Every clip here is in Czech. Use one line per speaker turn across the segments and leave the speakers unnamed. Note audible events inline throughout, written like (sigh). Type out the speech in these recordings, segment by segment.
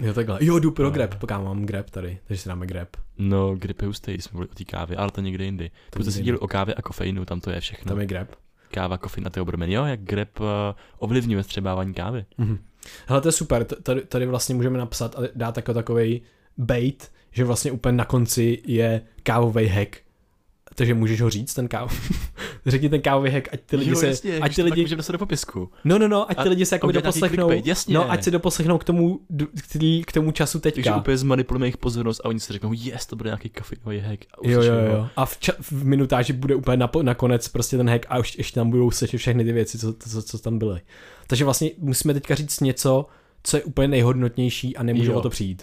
Jo, takhle. Jo, jdu pro grab, pokud mám grab tady, takže si dáme grab.
No, grip je hustý, jsme mluvili o té kávě, ale to někde jindy. Si
jindy.
díl o kávě a kofeinu, tam to je všechno.
Tam je grab.
Káva, kofein a ty obrmeny. Jo, jak grep uh, ovlivňuje střebávání kávy.
Mhm. Hele, to je super, tady, tady vlastně můžeme napsat a dát jako takový bait, že vlastně úplně na konci je kávový hack. Takže můžeš ho říct, ten káv. (laughs) Řekni ten kávový hack, ať ty lidi se, ať ty lidi,
můžeme dostat do popisku.
no no no, ať ty lidi se jako doposlechnou,
clickbait, jasně.
no ať se doposlechnou k tomu, k, tý- k tomu času
Takže
teďka.
úplně zmanipulujeme jejich pozornost a oni si řeknou, yes, to bude nějaký kofeinový hack. A
Jo, jo,
ho.
jo. A v, ča- v minutáži bude úplně napo- nakonec prostě ten hack a už ještě tam budou slyšet všechny ty věci, co, co, co tam byly. Takže vlastně musíme teďka říct něco, co je úplně nejhodnotnější a nemůže
Jo.
o to přijít.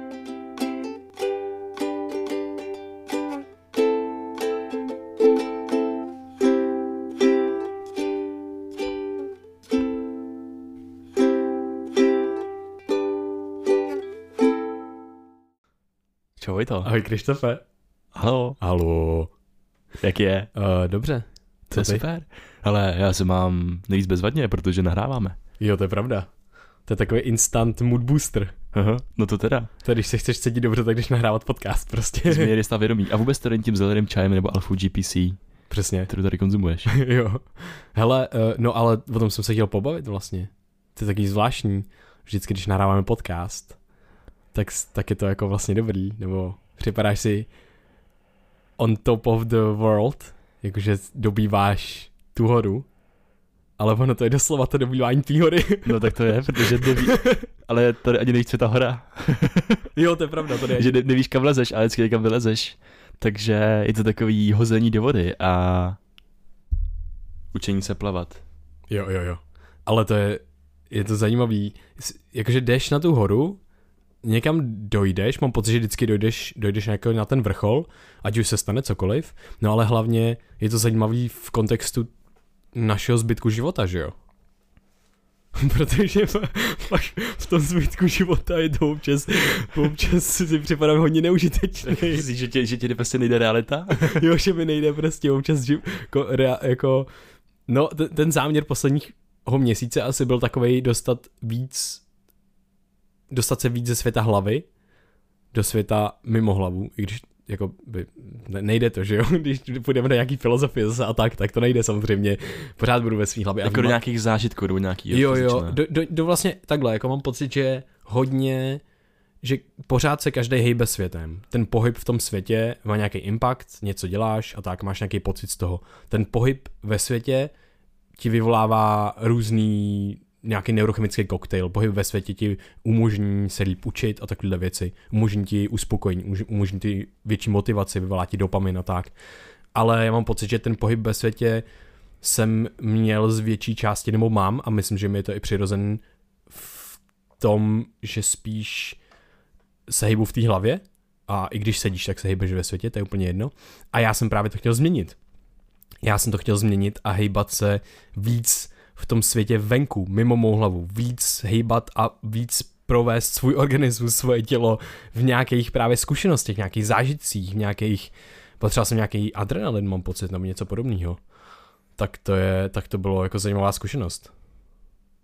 Čau, to.
Ahoj Krištofe.
Halo.
Halo.
Jak je?
Uh, dobře.
To je
Co ty?
super. Ale já se mám nejvíc bezvadně, protože nahráváme.
Jo, to je pravda. To je takový instant mood booster.
Aha, no to teda.
To když se chceš cítit dobře, tak když nahrávat podcast prostě.
Změry stav vědomí. A vůbec to není tím zeleným čajem nebo alfu GPC,
Přesně.
kterou tady konzumuješ. (laughs)
jo. Hele, uh, no ale o tom jsem se chtěl pobavit vlastně. To je takový zvláštní. Vždycky, když nahráváme podcast, tak, tak je to jako vlastně dobrý. Nebo připadáš si on top of the world, jakože dobýváš tu horu, ale ono to je doslova to dobývání té hory. (laughs)
No tak to je, protože neví, (laughs) ale tady ani je ta hora.
jo, to je pravda, to je.
že ne, nevíš, kam vlezeš, ale vždycky někam vylezeš. Takže je to takový hození do vody a učení se plavat.
Jo, jo, jo. Ale to je, je to zajímavý. Jakože jdeš na tu horu, někam dojdeš, mám pocit, že vždycky dojdeš, dojdeš jako na ten vrchol, ať už se stane cokoliv, no ale hlavně je to zajímavý v kontextu našeho zbytku života, že jo? (laughs) Protože v tom zbytku života je to občas, občas si připadám hodně neužitečný.
Myslíš, že tě, že tě prostě nejde realita? (laughs)
jo, že mi nejde prostě občas živ, jako, rea, jako no ten, ten záměr posledního měsíce asi byl takový dostat víc dostat se víc ze světa hlavy do světa mimo hlavu, i když jako by, ne, nejde to, že jo, (laughs) když půjdeme na nějaký filozofie zase a tak, tak to nejde samozřejmě, pořád budu ve svý hlavě. a
jako do
vnímat-
nějakých zážitků, do nějaký
Jo, jo, do, do, do vlastně takhle, jako mám pocit, že hodně, že pořád se každý hejbe světem. Ten pohyb v tom světě má nějaký impact, něco děláš a tak máš nějaký pocit z toho. Ten pohyb ve světě ti vyvolává různý nějaký neurochemický koktejl. Pohyb ve světě ti umožní se líp učit a takovéhle věci. Umožní ti uspokojení, umož- umožní ti větší motivaci, vyvolá ti dopamin a tak. Ale já mám pocit, že ten pohyb ve světě jsem měl z větší části, nebo mám, a myslím, že mi je to i přirozen v tom, že spíš se hejbu v té hlavě a i když sedíš, tak se hejbeš ve světě, to je úplně jedno. A já jsem právě to chtěl změnit. Já jsem to chtěl změnit a hejbat se víc v tom světě venku, mimo mou hlavu. Víc hejbat a víc provést svůj organismus, svoje tělo v nějakých právě zkušenostech, nějakých zážitcích, v nějakých, potřeboval jsem nějaký adrenalin, mám pocit, nebo něco podobného. tak to je, tak to bylo jako zajímavá zkušenost.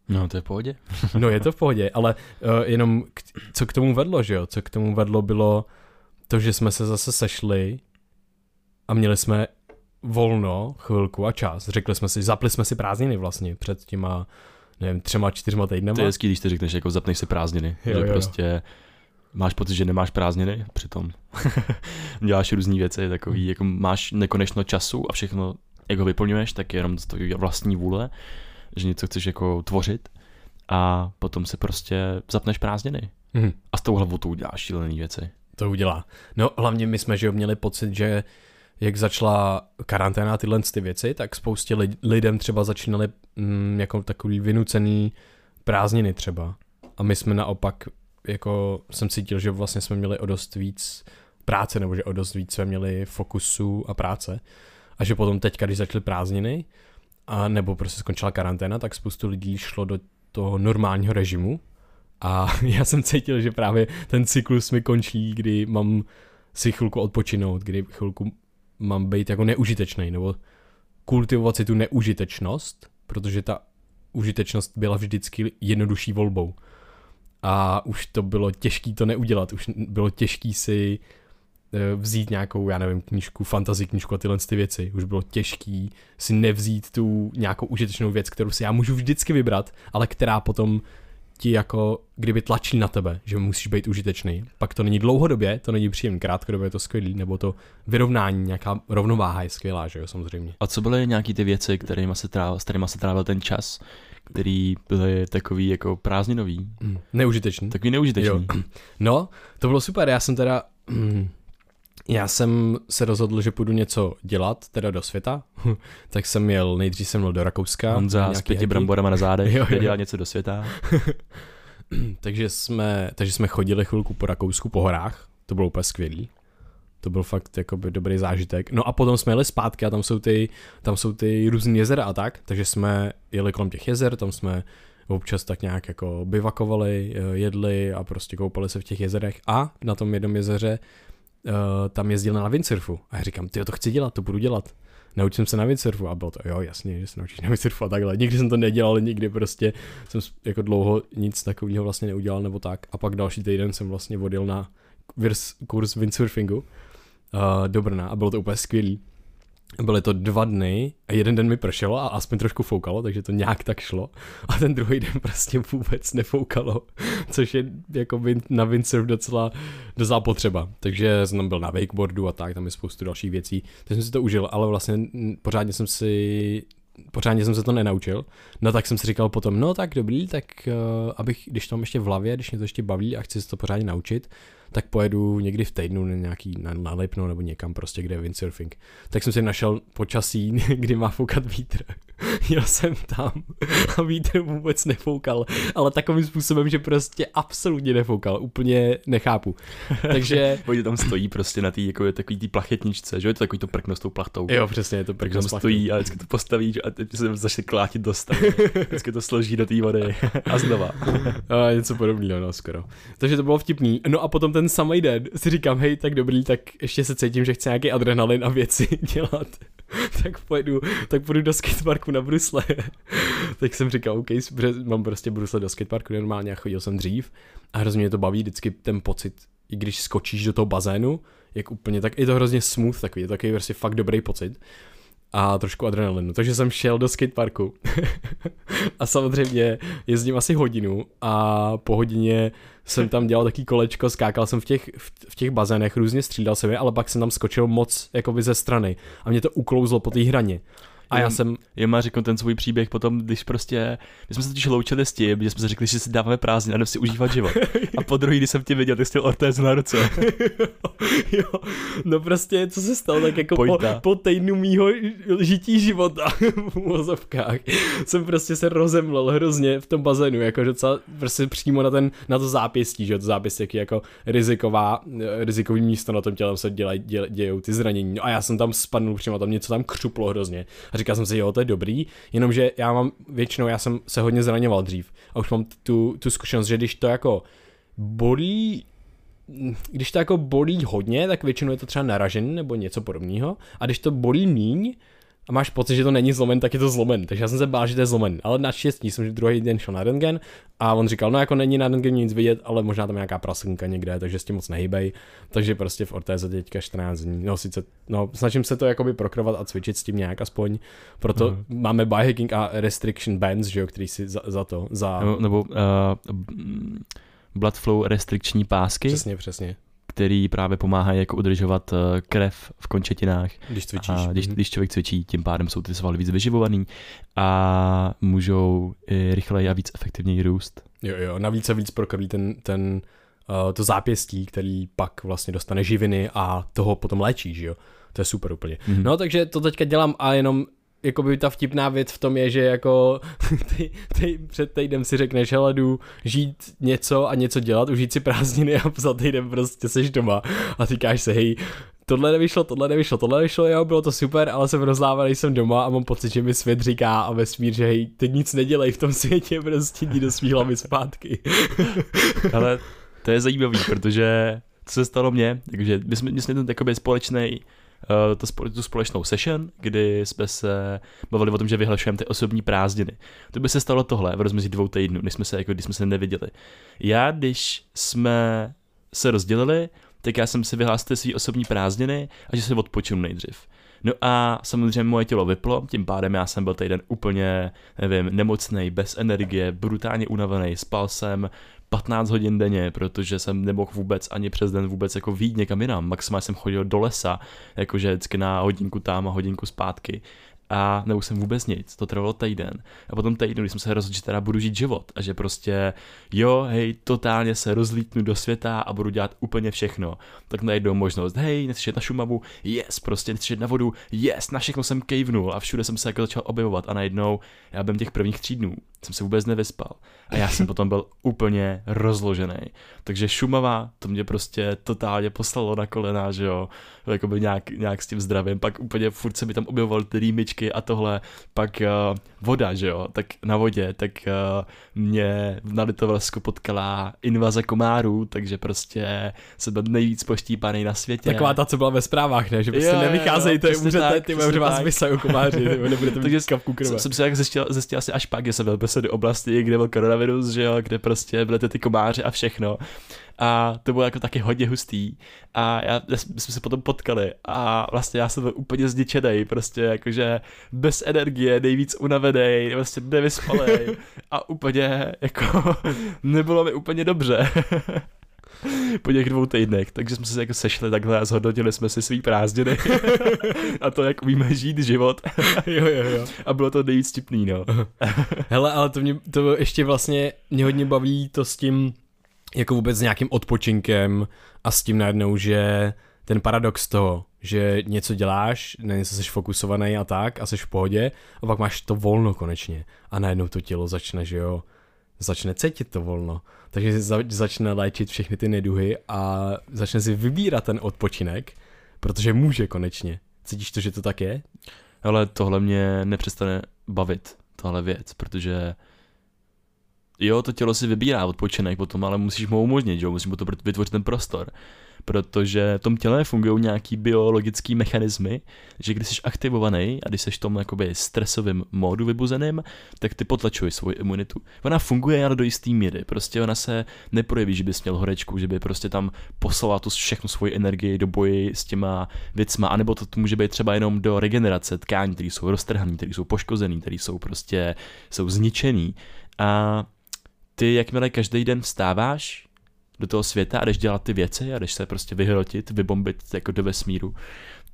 No, to je v pohodě. (laughs)
No je to v pohodě, ale uh, jenom k, co k tomu vedlo, že jo? Co k tomu vedlo bylo to, že jsme se zase sešli a měli jsme volno, chvilku a čas. Řekli jsme si, zapli jsme si prázdniny vlastně před těma, nevím, třema, čtyřma týdnama.
To je hezký, když ty řekneš, jako zapneš si prázdniny.
Jo,
že
jo.
prostě máš pocit, že nemáš prázdniny, přitom (laughs) děláš různé věci, takový, jako máš nekonečno času a všechno, jak ho vyplňuješ, tak je jenom z tvojí vlastní vůle, že něco chceš jako tvořit a potom si prostě zapneš prázdniny.
Mhm.
A s tou hlavou to uděláš šílený věci.
to udělá. No hlavně my jsme, že jo, měli pocit, že jak začala karanténa a tyhle ty věci, tak spoustě lid, lidem třeba začínaly mm, jako takový vynucený prázdniny třeba. A my jsme naopak, jako jsem cítil, že vlastně jsme měli o dost víc práce, nebo že o dost víc jsme měli fokusu a práce. A že potom teďka, když začaly prázdniny, a nebo prostě skončila karanténa, tak spoustu lidí šlo do toho normálního režimu. A (laughs) já jsem cítil, že právě ten cyklus mi končí, kdy mám si chvilku odpočinout, kdy chvilku mám být jako neužitečný, nebo kultivovat si tu neužitečnost, protože ta užitečnost byla vždycky jednodušší volbou. A už to bylo těžký to neudělat, už bylo těžký si eh, vzít nějakou, já nevím, knížku, fantasy knížku a tyhle ty věci. Už bylo těžký si nevzít tu nějakou užitečnou věc, kterou si já můžu vždycky vybrat, ale která potom ti jako kdyby tlačí na tebe, že musíš být užitečný. Pak to není dlouhodobě, to není příjemný, krátkodobě je to skvělý, nebo to vyrovnání, nějaká rovnováha je skvělá, že jo, samozřejmě.
A co byly nějaký ty věci, kterýma se trávil, s kterými se trávil ten čas, který byly takový jako prázdninový,
Mm. Neužitečný.
takový neužitečný.
Jo. No, to bylo super, já jsem teda, mm, já jsem se rozhodl, že půjdu něco dělat, teda do světa, (laughs) tak jsem jel, nejdřív jsem měl do Rakouska.
Honza s pěti bramborama na zádech, (laughs)
Jo, jo, jo.
dělá něco do světa. (clears throat)
takže jsme, takže jsme chodili chvilku po Rakousku, po horách, to bylo úplně skvělý. To byl fakt jakoby dobrý zážitek. No a potom jsme jeli zpátky a tam jsou ty, tam jsou ty různý jezera a tak, takže jsme jeli kolem těch jezer, tam jsme občas tak nějak jako bivakovali, eh, jedli a prostě koupali se v těch jezerech a na tom jednom jezeře uh, tam jezdil na windsurfu. A já říkám, ty to chci dělat, to budu dělat. Naučím se na windsurfu a bylo to, jo, jasně, že se naučíš na windsurfu a takhle. Nikdy jsem to nedělal, nikdy prostě jsem jako dlouho nic takového vlastně neudělal nebo tak. A pak další týden jsem vlastně odjel na kurz windsurfingu uh, do Brna a bylo to úplně skvělý. Byly to dva dny a jeden den mi pršelo a aspoň trošku foukalo, takže to nějak tak šlo. A ten druhý den prostě vůbec nefoukalo, což je jako na windsurf docela, docela potřeba. Takže jsem byl na wakeboardu a tak, tam je spoustu dalších věcí. Tak jsem si to užil, ale vlastně pořádně jsem si pořádně jsem se to nenaučil. No tak jsem si říkal potom, no tak dobrý, tak uh, abych, když tam ještě v hlavě, když mě to ještě baví a chci se to pořádně naučit, tak pojedu někdy v týdnu na nějaký na, na Lipno nebo někam prostě, kde je windsurfing. Tak jsem si našel počasí, (laughs) kdy má foukat vítr. (laughs) Jel jsem tam (laughs) a vítr vůbec nefoukal, ale takovým způsobem, že prostě absolutně nefoukal, úplně nechápu. Takže
Oni tam stojí prostě na té jako je takový tý plachetničce, že jo, je to takový to prkno s tou plachtou.
jo, přesně, je to prkno
tam stojí a vždycky to postavíš a teď se začne klátit do stavu. Vždycky to složí do té vody a znova.
A něco podobného, no skoro. Takže to bylo vtipný. No a potom ten samý den si říkám, hej, tak dobrý, tak ještě se cítím, že chci nějaký adrenalin a věci (laughs) dělat. tak pojedu, tak půjdu do skateparku na Brusle. (laughs) tak jsem říkal, OK, mám prostě Brusle do skateparku normálně a chodil jsem dřív. A hrozně mě to baví vždycky ten pocit, i když skočíš do toho bazénu, jak úplně tak, je to hrozně smooth takový, je to takový prostě fakt dobrý pocit a trošku adrenalinu. Takže jsem šel do skateparku (laughs) a samozřejmě jezdím asi hodinu a po hodině jsem tam dělal taký kolečko, skákal jsem v těch, v, těch bazénech, různě střídal jsem je, ale pak jsem tam skočil moc jakoby ze strany a mě to uklouzlo po té hraně. A já jsem,
Já má řeknu ten svůj příběh potom, když prostě, my jsme se totiž loučili s tím, že jsme si řekli, že si dáváme prázdniny a jdeme si užívat život. A po druhý, když jsem tě viděl, tak jsi měl ortézu na ruce. (laughs)
jo, no prostě, co se stalo, tak jako po,
Pojďta.
po týdnu mýho žití života (laughs) v úvozovkách jsem prostě se rozemlel hrozně v tom bazénu, jako docela prostě přímo na, ten, na to zápěstí, že to zápěstí je jako riziková, eh, rizikový místo na tom těle se dělaj, děl, dějou ty zranění. No a já jsem tam spadnul přímo, tam něco tam křuplo hrozně. A říkal jsem si, jo, to je dobrý, jenomže já mám většinou, já jsem se hodně zraňoval dřív a už mám tu, tu zkušenost, že když to jako bolí když to jako bolí hodně, tak většinou je to třeba naražený nebo něco podobného. A když to bolí míň, a máš pocit, že to není zlomen, tak je to zlomen. Takže já jsem se bál, že to je zlomen. Ale naštěstí jsem druhý den šel na rentgen a on říkal, no jako není na rentgen nic vidět, ale možná tam nějaká prasenka někde, takže s tím moc nehybej. Takže prostě v ortéze teďka 14 dní. No sice, no snažím se to jakoby prokrovat a cvičit s tím nějak aspoň. Proto mm. máme biohacking a restriction bands, že jo, který si za, za to, za...
Nebo, nebo uh, blood flow restrikční pásky.
Přesně, přesně
který právě pomáhají jako udržovat eh, krev v končetinách.
Když cvičíš.
A když, mhm. když člověk cvičí, tím pádem jsou ty svaly víc vyživovaný a můžou i rychleji a víc efektivněji růst.
Jo, jo, navíc a víc prokrví ten, ten uh, to zápěstí, který pak vlastně dostane živiny a toho potom léčí, že jo. To je super úplně. Mm-hmm. No takže to teďka dělám a jenom jako by ta vtipná věc v tom je, že jako (laughs) ty, ty před týdnem si řekneš, hele jdu žít něco a něco dělat, užít si prázdniny a za týden prostě seš doma a říkáš se, hej, tohle nevyšlo, tohle nevyšlo, tohle nevyšlo, jo, bylo to super, ale jsem rozlávaný, jsem doma a mám pocit, že mi svět říká a vesmír, že hej, teď nic nedělej v tom světě, prostě jdi do svý hlavy zpátky. (laughs)
ale to je zajímavý, protože co se stalo mně, takže my jsme, my jsme ten společný uh, to, tu společnou session, kdy jsme se bavili o tom, že vyhlašujeme ty osobní prázdniny. To by se stalo tohle v rozmezí dvou týdnů, když jsme se, jako, když jsme se neviděli. Já, když jsme se rozdělili, tak já jsem si vyhlásil své osobní prázdniny a že se odpočinu nejdřív. No a samozřejmě moje tělo vyplo, tím pádem já jsem byl týden úplně, nevím, nemocný, bez energie, brutálně unavený, spal jsem 15 hodin denně, protože jsem nemohl vůbec ani přes den vůbec jako výjít někam jinam. Maximálně jsem chodil do lesa, jakože vždycky na hodinku tam a hodinku zpátky a nebo jsem vůbec nic, to trvalo týden. A potom týden, když jsem se rozhodl, že teda budu žít život a že prostě jo, hej, totálně se rozlítnu do světa a budu dělat úplně všechno, tak najdou možnost, hej, nechceš na Šumavu, yes, prostě nechceš na vodu, yes, na všechno jsem kejvnul a všude jsem se jako začal objevovat a najednou já bym těch prvních tří dnů jsem se vůbec nevyspal. A já jsem potom byl (laughs) úplně rozložený. Takže Šumava, to mě prostě totálně poslalo na kolena, že jo, by nějak, nějak s tím zdravím. Pak úplně furt se mi tam objevovaly ty rýmičky a tohle. Pak uh, voda, že jo, tak na vodě, tak uh, mě na Litovelsku potkala invaze komárů, takže prostě jsem byl nejvíc poštípaný na světě.
Taková ta, co byla ve zprávách, ne? Že prostě jo, nevycházejte, jo, umřete, ty že vás vysají komáři, nebudete mít kapku krve.
Jsem, jsem si jak zjistil, zjistil asi až pak, že jsem byl se do oblasti, kde byl koronavirus, že jo, kde prostě byly ty komáři a všechno. A to bylo jako taky hodně hustý. A já, jsme se potom potkali a vlastně já jsem byl úplně zničený, prostě jakože bez energie, nejvíc unavený, prostě nevyspalý (laughs) a úplně jako (laughs) nebylo mi úplně dobře. (laughs) po těch dvou týdnech, takže jsme se jako sešli takhle a zhodnotili jsme si svý prázdniny a to, jak umíme žít život.
jo, jo, jo.
A bylo to nejvíc vtipný, no.
Hele, ale to mě, to ještě vlastně mě hodně baví to s tím, jako vůbec s nějakým odpočinkem a s tím najednou, že ten paradox toho, že něco děláš, na něco jsi fokusovaný a tak a jsi v pohodě a pak máš to volno konečně a najednou to tělo začne, že jo, začne cítit to volno. Takže za, začne léčit všechny ty neduhy a začne si vybírat ten odpočinek, protože může konečně. Cítíš to, že to tak je?
Ale tohle mě nepřestane bavit, tahle věc, protože jo, to tělo si vybírá odpočinek potom, ale musíš mu umožnit, jo, musíš mu to vytvořit ten prostor protože v tom těle fungují nějaký biologický mechanismy, že když jsi aktivovaný a když jsi v tom jakoby stresovém módu vybuzeným, tak ty potlačuješ svoji imunitu. Ona funguje ale do jistý míry, prostě ona se neprojeví, že bys měl horečku, že by prostě tam poslala tu všechnu svoji energii do boji s těma věcma, anebo to, to může být třeba jenom do regenerace tkání, které jsou roztrhané, které jsou poškozené, které jsou prostě jsou zničený. A ty, jakmile každý den vstáváš, do toho světa a jdeš dělat ty věci a jdeš se prostě vyhrotit, vybombit jako do vesmíru,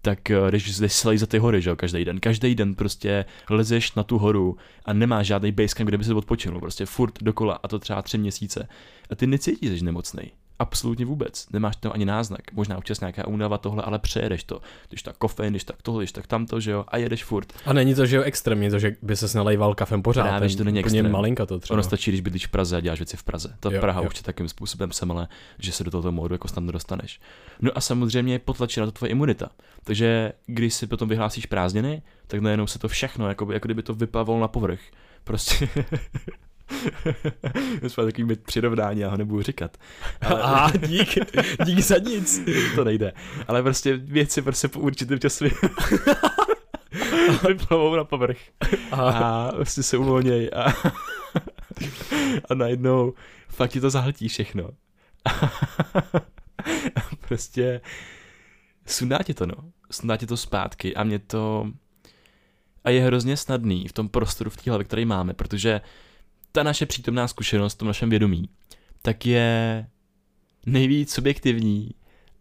tak eh, jdeš, jdeš se za ty hory, že jo, každý den. Každý den prostě lezeš na tu horu a nemáš žádný basecamp, kde by se odpočinul, prostě furt dokola a to třeba tři měsíce. A ty necítíš, že nemocnej. Absolutně vůbec. Nemáš tam ani náznak. Možná občas nějaká únava tohle, ale přejedeš to. Když tak kofein, když tak tohle, když tak tamto, že jo, a jedeš furt.
A není to, že jo, extrémně, to, že by se nalejval kafem pořád.
Právě, že to není extrém.
malinka to třeba.
Ono stačí, když bydlíš v Praze a děláš věci v Praze. To jo, Praha jo. už je takým způsobem semele, že se do tohoto módu jako snadno dostaneš. No a samozřejmě potlačí na to tvoje imunita. Takže když si potom vyhlásíš prázdniny, tak najednou se to všechno, jako, by, jako kdyby to vyplavilo na povrch. Prostě (laughs) (laughs) jsme takový přirovnání, já ho nebudu říkat.
Ale... Aha, dík, dík za nic. (laughs)
to nejde. Ale prostě věci prostě po určitém času (laughs) vyplavou na povrch a prostě se uvolněj a, a najednou fakt ti to zahltí všechno. a prostě sundá ti to, no. Sundá ti to zpátky a mě to... A je hrozně snadný v tom prostoru, v té hlavě, který máme, protože ta naše přítomná zkušenost v tom našem vědomí, tak je nejvíc subjektivní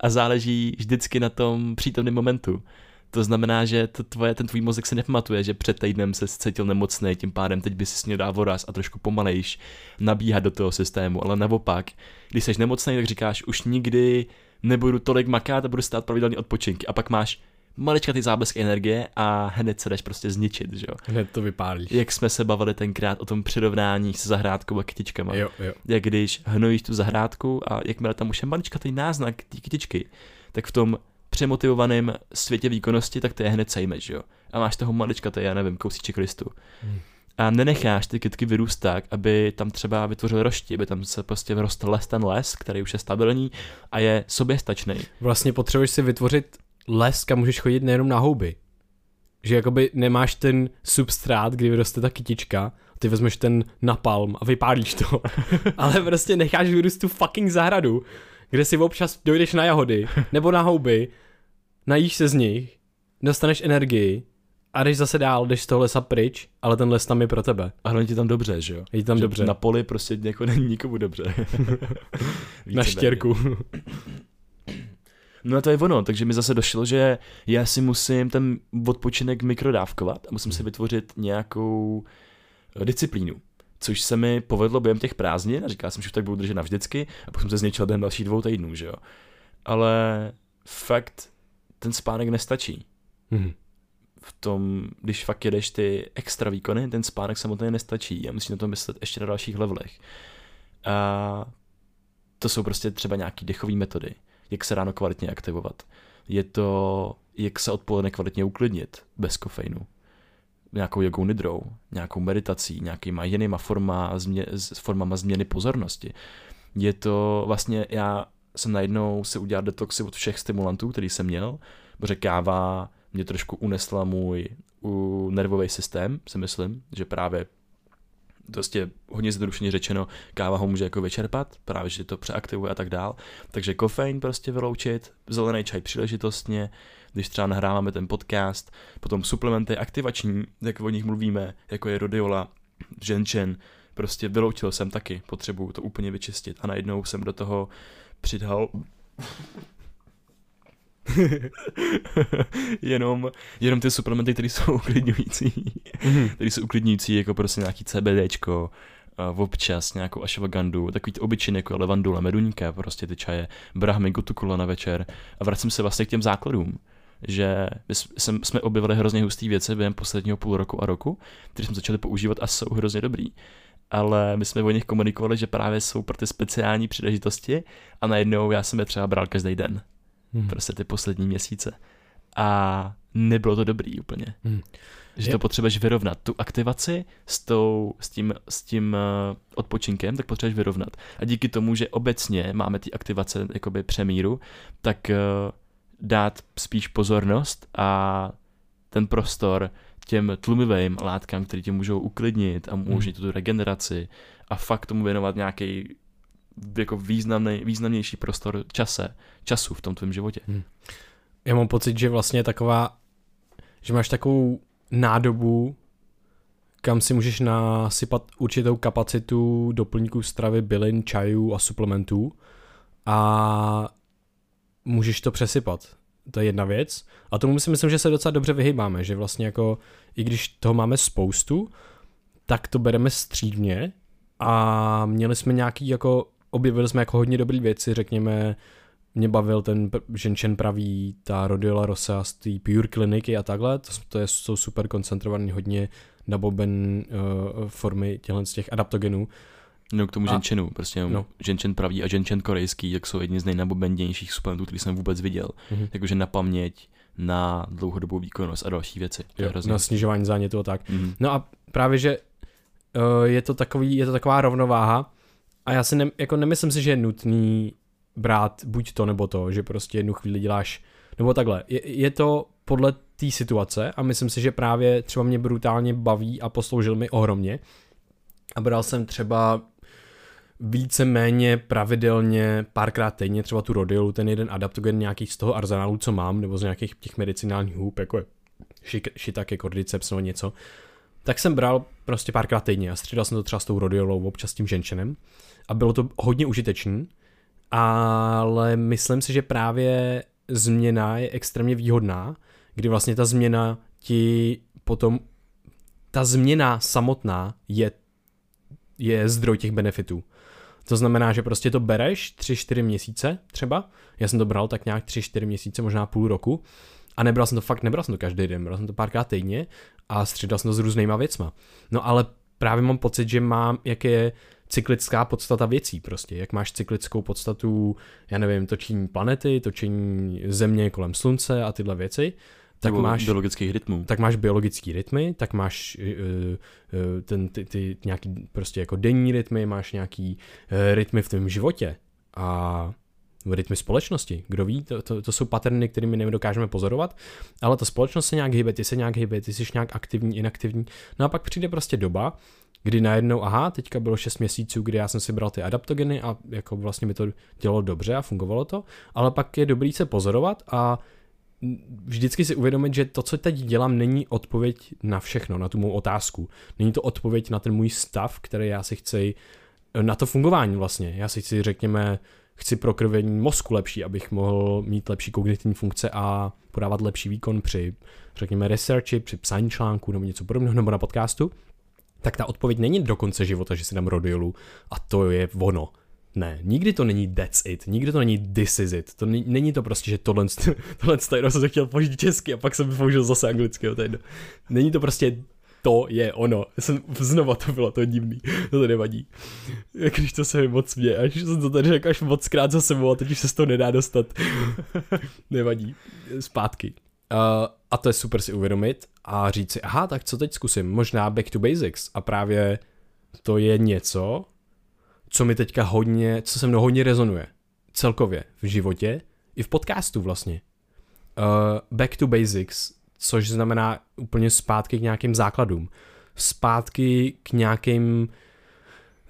a záleží vždycky na tom přítomném momentu. To znamená, že to tvoje, ten tvůj mozek se nepamatuje, že před týdnem se cítil nemocný, tím pádem teď by si měl dát voraz a trošku pomalejš nabíhat do toho systému, ale naopak, když jsi nemocný, tak říkáš, už nikdy nebudu tolik makat a budu stát pravidelně odpočinky. A pak máš malička ty záblesky energie a hned se jdeš prostě zničit, že jo.
Hned to vypálíš.
Jak jsme se bavili tenkrát o tom přirovnání se zahrádkou a kytičkama.
Jo, jo.
Jak když hnojíš tu zahrádku a jakmile tam už je malička ten náznak té kytičky, tak v tom přemotivovaném světě výkonnosti, tak to je hned sejmeš, jo. A máš toho malička, to je, já nevím, kousíček listu. Hmm. A nenecháš ty kytky vyrůst tak, aby tam třeba vytvořil rošti, aby tam se prostě vyrostl les ten les, který už je stabilní a je soběstačný.
Vlastně potřebuješ si vytvořit les, kam můžeš chodit nejenom na houby. Že jakoby nemáš ten substrát, kdy vyroste ta kytička, ty vezmeš ten napalm a vypálíš to. (laughs) Ale prostě necháš vyrůst tu fucking zahradu, kde si občas dojdeš na jahody, nebo na houby, najíš se z nich, dostaneš energii a jdeš zase dál, jdeš z toho lesa pryč, ale ten les tam je pro tebe.
A hlavně ti tam dobře, že jo?
Je ti tam
že
dobře.
Na poli prostě jako není nikomu dobře. (laughs)
na štěrku. (laughs)
No a to je ono, takže mi zase došlo, že já si musím ten odpočinek mikrodávkovat a musím si vytvořit nějakou eh, disciplínu. Což se mi povedlo během těch prázdnin a říkal jsem, že tak budu držet navždycky a pak jsem se zničil den další dvou týdnů, že jo. Ale fakt ten spánek nestačí.
Hmm.
V tom, když fakt jedeš ty extra výkony, ten spánek samotný nestačí a musíš na to myslet ještě na dalších levelech. A to jsou prostě třeba nějaký dechové metody jak se ráno kvalitně aktivovat. Je to, jak se odpoledne kvalitně uklidnit bez kofeinu. Nějakou jogou nidrou, nějakou meditací, nějakýma jinýma forma, změ, formama změny pozornosti. Je to vlastně, já jsem najednou si udělal detoxy od všech stimulantů, který jsem měl, protože káva mě trošku unesla můj u nervový systém, si myslím, že právě prostě hodně zjednodušeně řečeno, káva ho může jako vyčerpat, právě že to přeaktivuje a tak dál. Takže kofein prostě vyloučit, zelený čaj příležitostně, když třeba nahráváme ten podcast, potom suplementy aktivační, jak o nich mluvíme, jako je rodiola, ženčen, prostě vyloučil jsem taky, potřebuju to úplně vyčistit a najednou jsem do toho přidal (laughs) jenom, jenom ty suplementy, které jsou (laughs) uklidňující, mm-hmm. které jsou uklidňující, jako prostě nějaký CBDčko, uh, občas nějakou ashwagandu, takový ty obyčejné jako levandula, meduňka, prostě ty čaje, brahmy, gutukula na večer a vracím se vlastně k těm základům že jsme, jsme objevili hrozně hustý věci během posledního půl roku a roku, které jsme začali používat a jsou hrozně dobrý. Ale my jsme o nich komunikovali, že právě jsou pro ty speciální příležitosti a najednou já jsem je třeba bral každý den hmm. prostě ty poslední měsíce. A nebylo to dobrý úplně. Hmm. Že to potřebuješ vyrovnat. Tu aktivaci s, tou, s tím, s tím uh, odpočinkem, tak potřebuješ vyrovnat. A díky tomu, že obecně máme ty aktivace jakoby přemíru, tak uh, dát spíš pozornost a ten prostor těm tlumivým látkám, které tě můžou uklidnit a umožnit hmm. tu regeneraci a fakt tomu věnovat nějaký jako významný, významnější prostor čase, času v tom tvém životě. Hmm.
Já mám pocit, že vlastně taková, že máš takovou nádobu, kam si můžeš nasypat určitou kapacitu doplňků stravy, bylin, čajů a suplementů a můžeš to přesypat. To je jedna věc. A tomu si myslím, že se docela dobře vyhýbáme, že vlastně jako, i když toho máme spoustu, tak to bereme střídně a měli jsme nějaký jako objevili jsme jako hodně dobrý věci, řekněme, mě bavil ten ženčen pravý, ta Rodiola Rosa z té Pure kliniky a takhle, to, to je, jsou super koncentrovaný hodně naboben uh, formy těchto z těch adaptogenů.
No k tomu a, ženčenu, prostě no. ženčen pravý a ženčen korejský, jak jsou jedni z nejnabobendějších suplementů, který jsem vůbec viděl. Mm-hmm. Jakože na paměť, na dlouhodobou výkonnost a další věci.
Jo, na snižování zánětu a tak. Mm-hmm. No a právě, že uh, je, to takový, je to taková rovnováha, a já si ne, jako nemyslím si, že je nutný brát buď to nebo to, že prostě jednu chvíli děláš, nebo takhle. Je, je to podle té situace a myslím si, že právě třeba mě brutálně baví a posloužil mi ohromně. A bral jsem třeba více-méně pravidelně párkrát týdně třeba tu rodiolu, ten jeden adaptogen nějaký z toho arzenálu, co mám, nebo z nějakých těch medicinálních hůb, jako je shiitake, cordyceps nebo něco, tak jsem bral prostě párkrát týdně a střídal jsem to třeba s tou rodiolou, občas s tím ženšenem a bylo to hodně užitečný, ale myslím si, že právě změna je extrémně výhodná, kdy vlastně ta změna ti potom, ta změna samotná je, je zdroj těch benefitů. To znamená, že prostě to bereš 3-4 měsíce třeba, já jsem to bral tak nějak 3-4 měsíce, možná půl roku, a nebral jsem to fakt, nebral jsem to každý den, bral jsem to párkrát týdně a střídal jsem to s různýma věcma. No ale právě mám pocit, že mám, jak je cyklická podstata věcí prostě, jak máš cyklickou podstatu, já nevím, točení planety, točení země kolem slunce a tyhle věci, tak máš
biologických rytmů.
tak máš biologický rytmy, tak máš uh, uh, ten, ty, ty nějaký prostě jako denní rytmy, máš nějaký uh, rytmy v tvém životě a rytmy společnosti. Kdo ví, to, to, to jsou paterny, kterými nedokážeme pozorovat, ale ta společnost se nějak hýbe, ty se nějak hýbe, ty jsi nějak aktivní, inaktivní. No a pak přijde prostě doba, kdy najednou, aha, teďka bylo 6 měsíců, kdy já jsem si bral ty adaptogeny a jako vlastně mi to dělalo dobře a fungovalo to, ale pak je dobrý se pozorovat a vždycky si uvědomit, že to, co teď dělám, není odpověď na všechno, na tu mou otázku. Není to odpověď na ten můj stav, který já si chci, na to fungování vlastně. Já si chci, řekněme, chci prokrvení mozku lepší, abych mohl mít lepší kognitivní funkce a podávat lepší výkon při, řekněme, researchi, při psání článku nebo něco podobného, nebo na podcastu, tak ta odpověď není do konce života, že si dám rodiolu a to je ono. Ne, nikdy to není that's it, nikdy to není this is it, to není, není to prostě, že tohle, (laughs) tohle jenom jsem se chtěl použít česky a pak jsem použil zase anglicky, jo, jedno. Není to prostě to je ono. Jsem, znova to bylo to divný, (laughs) to to nevadí. Když to se mi moc mě, až jsem to tady řekl až moc krát za sebou a teď už se z toho nedá dostat. (laughs) nevadí. Zpátky. Uh, a to je super si uvědomit a říct si, aha, tak co teď zkusím? Možná back to basics. A právě to je něco, co mi teďka hodně, co se mnou hodně rezonuje. Celkově v životě i v podcastu vlastně. Uh, back to basics, což znamená úplně zpátky k nějakým základům. Zpátky k nějakým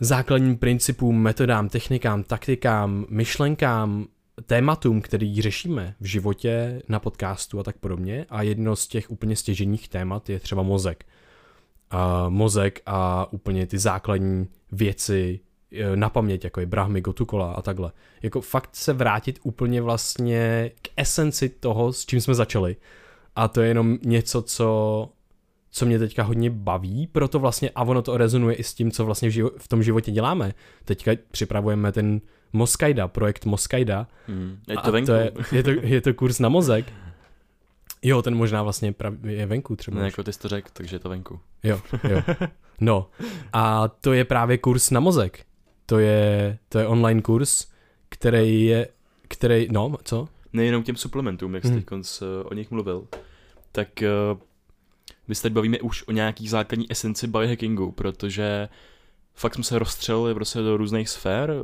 základním principům, metodám, technikám, taktikám, myšlenkám, tématům, který řešíme v životě, na podcastu a tak podobně. A jedno z těch úplně stěženích témat je třeba mozek. A mozek a úplně ty základní věci e, na paměť, jako je Brahmy, Gotukola a takhle. Jako fakt se vrátit úplně vlastně k esenci toho, s čím jsme začali. A to je jenom něco, co, co mě teďka hodně baví, proto vlastně, a ono to rezonuje i s tím, co vlastně v, živo, v tom životě děláme. Teďka připravujeme ten Moskaida, projekt Moskaida.
Hmm. Je to venku.
to je, je, to, je to kurz na mozek. Jo, ten možná vlastně je venku třeba.
Ne, jako ty jsi to řekl, takže je to venku.
Jo, jo. No, a to je právě kurz na mozek. To je, to je online kurz, který je, který, no, co?
Nejenom těm suplementům, jak jsi
Hmm.
teď konc, eh, o nich mluvil, tak uh, my se teď bavíme už o nějaký základní esenci biohackingu, protože fakt jsme se rozstřelili prostě do různých sfér,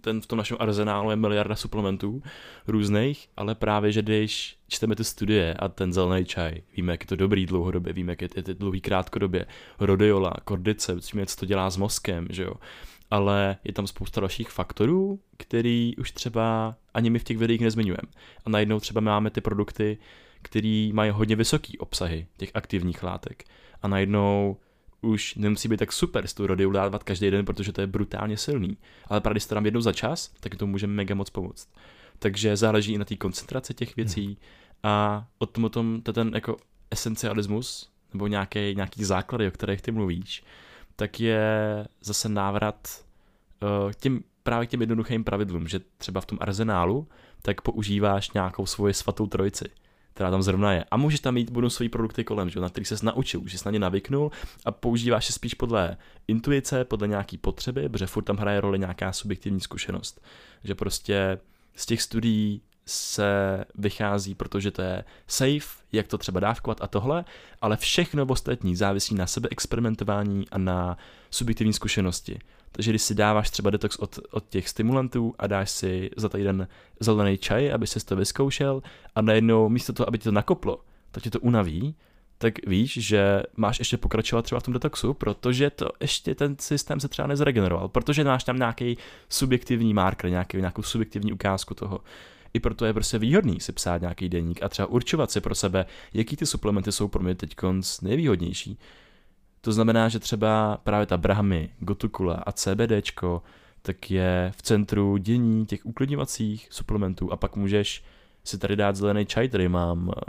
ten v tom našem arzenálu je miliarda suplementů různých, ale právě, že když čteme ty studie a ten zelený čaj, víme, jak je to dobrý dlouhodobě, víme, jak je to dlouhý krátkodobě, rodiola, kordice, víme, co to dělá s mozkem, že jo, ale je tam spousta dalších faktorů, který už třeba ani my v těch videích nezmiňujeme. A najednou třeba máme ty produkty, který mají hodně vysoký obsahy těch aktivních látek. A najednou už nemusí být tak super s tou rodiou dávat každý den, protože to je brutálně silný. Ale právě když to dám jednou za čas, tak to může mega moc pomoct. Takže záleží i na té koncentraci těch věcí a o tom, o tom to ten jako esencialismus, nebo nějaký, nějaký základy, o kterých ty mluvíš, tak je zase návrat uh, těm, právě k těm jednoduchým pravidlům, že třeba v tom arzenálu tak používáš nějakou svoji svatou trojici, která tam zrovna je. A můžeš tam mít bonusové produkty kolem, že, na který ses naučil, že jsi na ně navyknul a používáš je spíš podle intuice, podle nějaký potřeby, protože furt tam hraje roli nějaká subjektivní zkušenost. Že prostě z těch studií se vychází, protože to je safe, jak to třeba dávkovat a tohle, ale všechno ostatní závisí na sebe experimentování a na subjektivní zkušenosti. Takže když si dáváš třeba detox od, od těch stimulantů a dáš si za týden zelený čaj, aby si to vyzkoušel a najednou místo toho, aby ti to nakoplo, tak tě to unaví, tak víš, že máš ještě pokračovat třeba v tom detoxu, protože to ještě ten systém se třeba nezregeneroval, protože máš tam nějaký subjektivní marker, nějaký, nějakou subjektivní ukázku toho. I proto je prostě výhodný si psát nějaký denník a třeba určovat si pro sebe, jaký ty suplementy jsou pro mě teď nejvýhodnější. To znamená, že třeba právě ta Brahmy, Gotukula a CBDčko, tak je v centru dění těch uklidňovacích suplementů a pak můžeš si tady dát zelený čaj, který mám eh,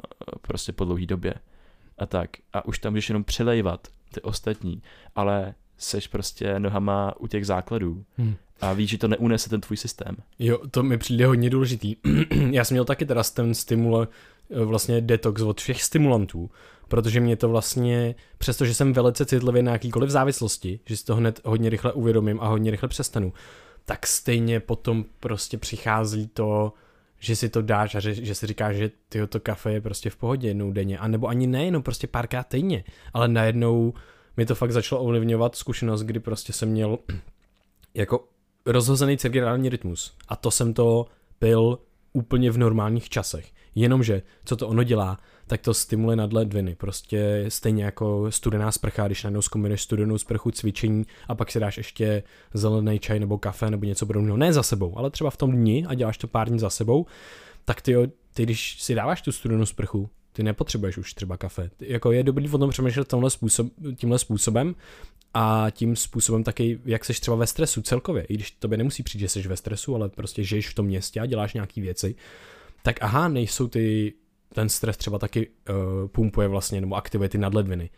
prostě po dlouhý době a tak. A už tam můžeš jenom přelejvat ty ostatní, ale seš prostě nohama u těch základů. Hmm. A víš, že to neunese ten tvůj systém.
Jo, to mi přijde hodně důležitý. (clears throat) Já jsem měl taky teda ten stimul, eh, vlastně detox od všech stimulantů, protože mě to vlastně, přestože jsem velice citlivý na jakýkoliv závislosti, že si to hned hodně rychle uvědomím a hodně rychle přestanu, tak stejně potom prostě přichází to, že si to dáš a že, že si říkáš, že tyjo, to kafe je prostě v pohodě jednou denně, a nebo ani ne, jenom prostě párkrát týdně, ale najednou mi to fakt začalo ovlivňovat zkušenost, kdy prostě jsem měl (clears throat) jako rozhozený cirkadiální rytmus. A to jsem to pil úplně v normálních časech. Jenomže, co to ono dělá, tak to stimuluje nadledviny. Prostě stejně jako studená sprcha, když najednou zkombinuješ studenou sprchu, cvičení a pak si dáš ještě zelený čaj nebo kafe nebo něco podobného. Ne za sebou, ale třeba v tom dni a děláš to pár dní za sebou, tak ty, ty když si dáváš tu studenou sprchu, ty nepotřebuješ už třeba kafe. Jako je dobrý o tom přemýšlet tímhle, způsob, tímhle způsobem a tím způsobem taky, jak seš třeba ve stresu celkově, i když tobě nemusí přijít, že jsi ve stresu, ale prostě žiješ v tom městě a děláš nějaké věci, tak aha, nejsou ty, ten stres třeba taky uh, pumpuje vlastně, nebo aktivuje ty nadledviny.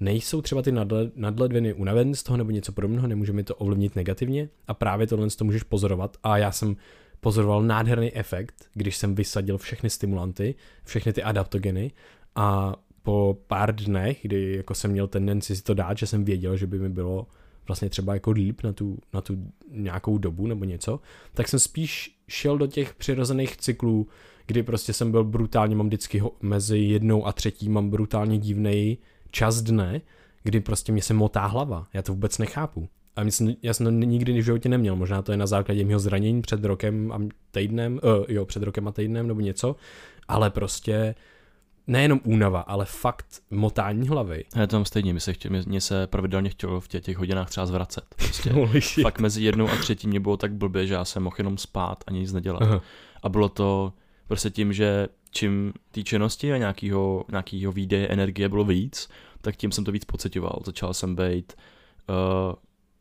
Nejsou třeba ty nadle, nadledviny unavené z toho nebo něco podobného, nemůže mi to ovlivnit negativně? A právě tohle to můžeš pozorovat. A já jsem pozoroval nádherný efekt, když jsem vysadil všechny stimulanty, všechny ty adaptogeny. A po pár dnech, kdy jako jsem měl tendenci si to dát, že jsem věděl, že by mi bylo vlastně třeba jako líp na tu, na tu nějakou dobu nebo něco, tak jsem spíš šel do těch přirozených cyklů, kdy prostě jsem byl brutálně, mám vždycky ho, mezi jednou a třetí mám brutálně divný čas dne, kdy prostě mě se motá hlava. Já to vůbec nechápu. A myslím, já jsem to nikdy v životě neměl. Možná to je na základě mého zranění před rokem a týdnem, uh, jo, před rokem a týdnem nebo něco, ale prostě nejenom únava, ale fakt motání hlavy.
Já tam stejně, mě se, chtěl, mě, mě se pravidelně chtělo v těch, těch hodinách třeba zvracet. Prostě. (laughs) fakt mezi jednou a třetí mě bylo tak blbě, že já jsem mohl jenom spát a nic nedělat. Aha. A bylo to prostě tím, že čím té činnosti a nějakého, nějakého výdeje energie bylo víc, tak tím jsem to víc pocitoval. Začal jsem být uh,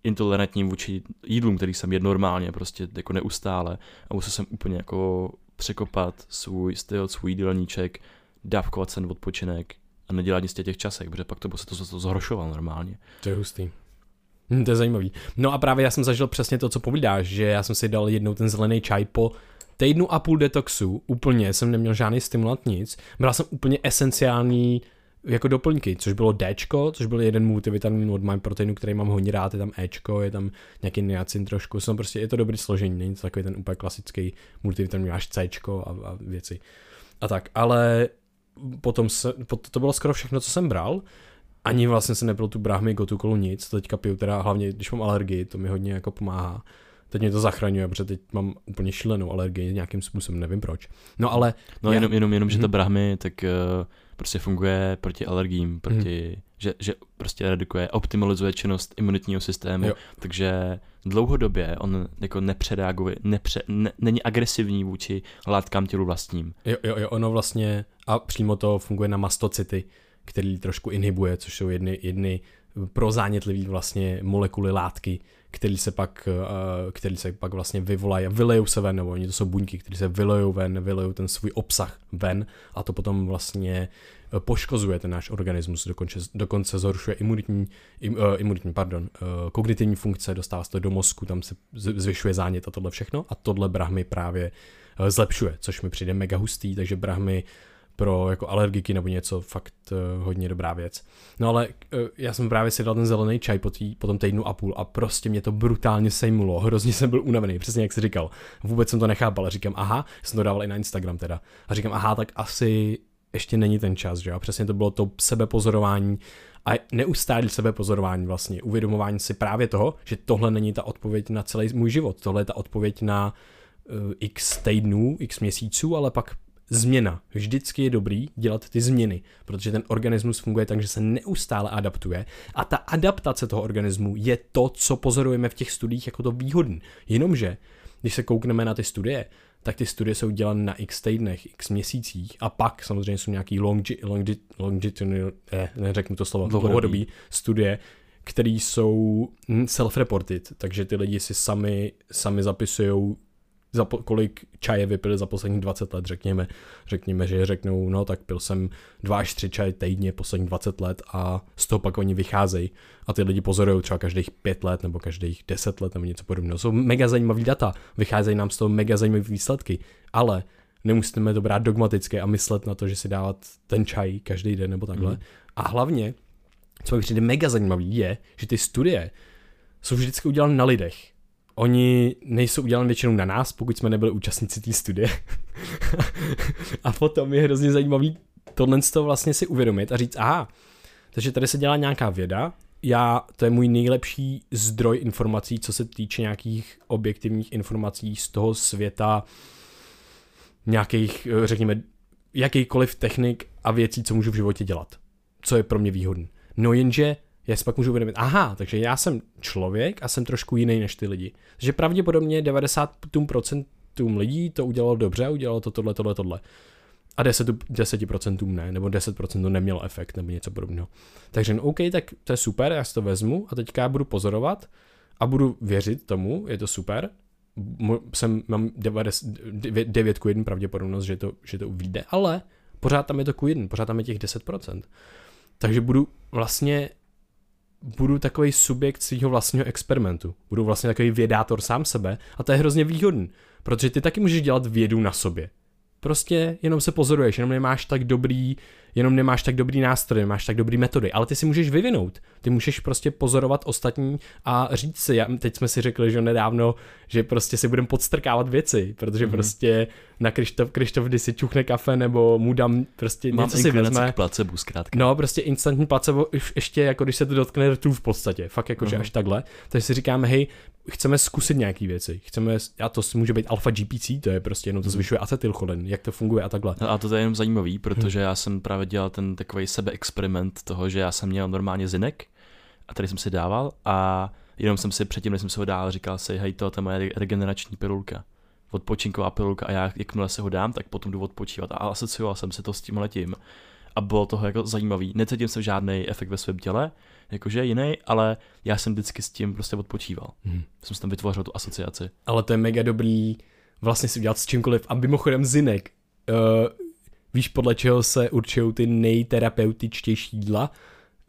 intolerantní vůči jídlům, který jsem jedl normálně, prostě jako neustále a musel jsem úplně jako překopat svůj styl, svůj jídelníček, dávkovat ten odpočinek a nedělat nic těch časech, protože pak to se to, to zhoršoval normálně.
To je hustý. Hm, to je zajímavý. No a právě já jsem zažil přesně to, co povídáš, že já jsem si dal jednou ten zelený čaj po týdnu a půl detoxu, úplně jsem neměl žádný stimulant, nic. Bral jsem úplně esenciální jako doplňky, což bylo D, což byl jeden multivitamin od My Proteinu, který mám hodně rád, je tam E, je tam nějaký niacin trošku, jsem prostě, je to dobrý složení, není to takový ten úplně klasický multivitamin, máš C a, a věci. A tak, ale potom se, to bylo skoro všechno, co jsem bral, ani vlastně se nebyl tu bráhmy gotukolu nic, to teďka piju teda hlavně, když mám alergii, to mi hodně jako pomáhá. Teď mě to zachraňuje, protože teď mám úplně šílenou alergii nějakým způsobem, nevím proč. No ale...
No já... jenom, jenom, jenom, že ta mhm. brahmy, tak uh, prostě funguje proti alergím, proti, hmm. že, že prostě redukuje, optimalizuje činnost imunitního systému, jo. takže dlouhodobě on jako nepředáguje, nepře, ne, není agresivní vůči látkám tělu vlastním.
Jo, jo, jo, ono vlastně, a přímo to funguje na mastocity, který trošku inhibuje, což jsou jedny, jedny prozánětlivý vlastně molekuly látky, který se pak, eh, který se pak vlastně vyvolají a vylejou se ven, nebo oni to jsou buňky, které se vylejou ven, vylejou ten svůj obsah ven a to potom vlastně eh, poškozuje ten náš organismus, dokonce, dokonce zhoršuje imunitní, im, uh, imunitní pardon, uh, kognitivní funkce, dostává se to do mozku, tam se zvyšuje zánět a tohle všechno a tohle brahmy právě uh, zlepšuje, což mi přijde mega hustý, takže brahmy pro jako alergiky nebo něco, fakt uh, hodně dobrá věc. No ale uh, já jsem právě si dal ten zelený čaj po, tý, po tom týdnu a půl a prostě mě to brutálně sejmulo, hrozně jsem byl unavený, přesně jak jsi říkal. Vůbec jsem to nechápal říkám, aha, jsem to dával i na Instagram teda. A říkám, aha, tak asi ještě není ten čas, že jo? Přesně to bylo to sebepozorování a neustálý sebepozorování vlastně, uvědomování si právě toho, že tohle není ta odpověď na celý můj život, tohle je ta odpověď na uh, x týdnů, x měsíců, ale pak změna. Vždycky je dobrý dělat ty změny, protože ten organismus funguje tak, že se neustále adaptuje a ta adaptace toho organismu je to, co pozorujeme v těch studiích jako to výhodný. Jenomže, když se koukneme na ty studie, tak ty studie jsou dělané na x týdnech, x měsících a pak samozřejmě jsou nějaký longi, longi, longitudinal, eh, neřeknu to slovo,
Dlouhodobý.
dlouhodobý studie, které jsou self-reported, takže ty lidi si sami, sami zapisují za po, kolik čaje vypili za posledních 20 let, řekněme, řekněme, že řeknou, no tak pil jsem dva až tři čaje týdně posledních 20 let a z toho pak oni vycházejí a ty lidi pozorují třeba každých pět let nebo každých 10 let nebo něco podobného. Jsou mega zajímavý data, vycházejí nám z toho mega zajímavé výsledky, ale nemusíme to brát dogmaticky a myslet na to, že si dávat ten čaj každý den nebo takhle. Mm. A hlavně, co mi přijde mega zajímavý, je, že ty studie jsou vždycky udělané na lidech. Oni nejsou udělané většinou na nás, pokud jsme nebyli účastníci té studie. (laughs) a potom je hrozně zajímavý tohle z toho vlastně si uvědomit a říct, aha, takže tady se dělá nějaká věda, já, to je můj nejlepší zdroj informací, co se týče nějakých objektivních informací z toho světa, nějakých, řekněme, jakýkoliv technik a věcí, co můžu v životě dělat. Co je pro mě výhodné. No jenže já si pak můžu uvědomit, aha, takže já jsem člověk a jsem trošku jiný než ty lidi. Takže pravděpodobně 90% lidí to udělalo dobře, udělalo to tohle, tohle, tohle. A 10, 10% ne, nebo 10% to nemělo efekt, nebo něco podobného. Takže no, OK, tak to je super, já si to vezmu a teďka já budu pozorovat a budu věřit tomu, je to super. Jsem, mám 90, 9 ku 1 pravděpodobnost, že to, že to vyjde, ale pořád tam je to ku 1, pořád tam je těch 10%. Takže budu vlastně budu takový subjekt svého vlastního experimentu. Budu vlastně takový vědátor sám sebe a to je hrozně výhodný, protože ty taky můžeš dělat vědu na sobě. Prostě jenom se pozoruješ, jenom nemáš tak dobrý, jenom nemáš tak dobrý nástroj, nemáš tak dobrý metody, ale ty si můžeš vyvinout. Ty můžeš prostě pozorovat ostatní a říct si, já, teď jsme si řekli, že nedávno, že prostě si budeme podstrkávat věci, protože mm-hmm. prostě na Krištof, Krištof, když si čuchne kafe nebo mu dám prostě
Mám
něco si vezme.
k placebo zkrátka.
No, prostě instantní placebo, ještě jako když se to dotkne rtů v podstatě, fakt jako, že
Mhm.
až takhle, takže si říkáme, hej, chceme zkusit nějaký věci, chceme, a to může být alfa GPC, to je prostě jenom to
Mhm.
zvyšuje acetylcholin, jak to funguje a takhle.
No a to je jenom zajímavý, protože já jsem právě dělal ten takový sebeexperiment toho, že já jsem měl normálně zinek a tady jsem si dával a jenom jsem si předtím, než jsem se ho dál, říkal si, hej, to je moje regenerační pilulka. Odpočinková pilulka a já, jakmile se ho dám, tak potom jdu odpočívat a asocioval jsem si to s tím letím. A bylo toho jako zajímavý. Necítím jsem žádný efekt ve svém těle, jakože jiný, ale já jsem vždycky s tím prostě odpočíval.
Mhm.
Jsem si tam vytvořil tu asociaci.
Ale to je mega dobrý vlastně si udělat s čímkoliv. A mimochodem zinek, uh, víš podle čeho se určují ty nejterapeutičtější jídla?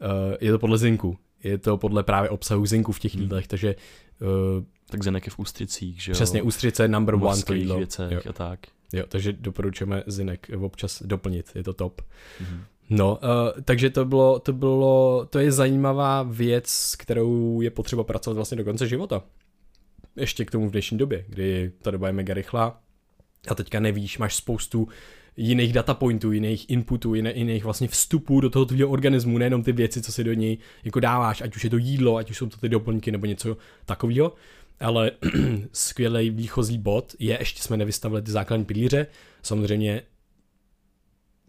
Uh, je to podle zinku. Je to podle právě obsahu zinku v těch
Hmm.
jídlech, takže uh,
Tak zenek je v ústricích, že jo?
přesně ústřice number
v
one to jídlo.
věcech
Jo.
a tak.
Jo, takže doporučujeme zinek občas doplnit, je to top.
Mhm.
No, uh, takže to bylo, to bylo, to je zajímavá věc, s kterou je potřeba pracovat vlastně do konce života. Ještě k tomu v dnešní době, kdy ta doba je mega rychlá a teďka nevíš, máš spoustu jiných data pointů, jiných inputů, jiných, jiných vlastně vstupů do toho tvého organismu, nejenom ty věci, co si do něj jako dáváš, ať už je to jídlo, ať už jsou to ty doplňky nebo něco takového. Ale (clears throat) skvělý výchozí bod je, ještě jsme nevystavili ty základní pilíře, samozřejmě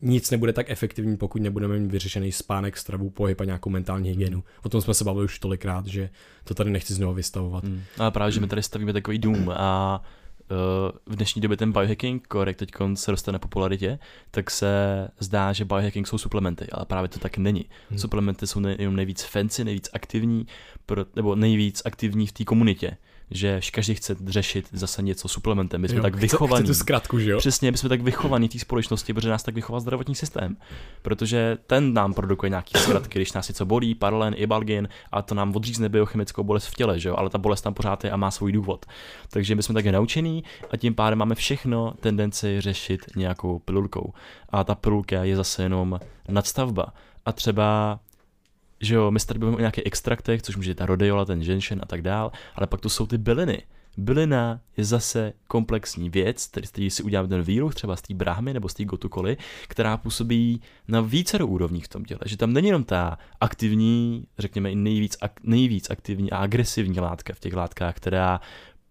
nic nebude tak efektivní, pokud nebudeme mít vyřešený spánek, stravu, pohyb a nějakou mentální hygienu. O tom jsme se bavili už tolikrát, že to tady nechci znovu vystavovat.
Mm. Ale právě, že my tady stavíme takový dům a v dnešní době ten biohacking, korek teď se roste na popularitě, tak se zdá, že biohacking jsou suplementy, ale právě to tak není.
Hmm.
Suplementy jsou nej, jenom nejvíc fancy, nejvíc aktivní, pro, nebo nejvíc aktivní v té komunitě, že každý chce řešit zase něco suplementem. My jsme
Jo,
tak
chce-
vychovaní.
Chce tu zkratku, že jo?
Přesně, my jsme tak vychovaní té společnosti, protože nás tak vychoval zdravotní systém. Protože ten nám produkuje nějaký zkratky, když nás něco bolí, paralen, ibalgin, a to nám odřízne biochemickou bolest v těle, že jo? ale ta bolest tam pořád je a má svůj důvod. Takže my jsme také naučení a tím pádem máme všechno tendenci řešit nějakou pilulkou. A ta pilulka je zase jenom nadstavba. A třeba že jo, my se tady o nějakých extraktech, což může ta rodeola, ten ženšen a tak dál, ale pak tu jsou ty byliny. Bylina je zase komplexní věc, tedy který si uděláme ten výruch třeba z té brahmy nebo z té gotukoly, která působí na více úrovních v tom těle. Že tam není jenom ta aktivní, řekněme i nejvíc, ak, nejvíc aktivní a agresivní látka v těch látkách, která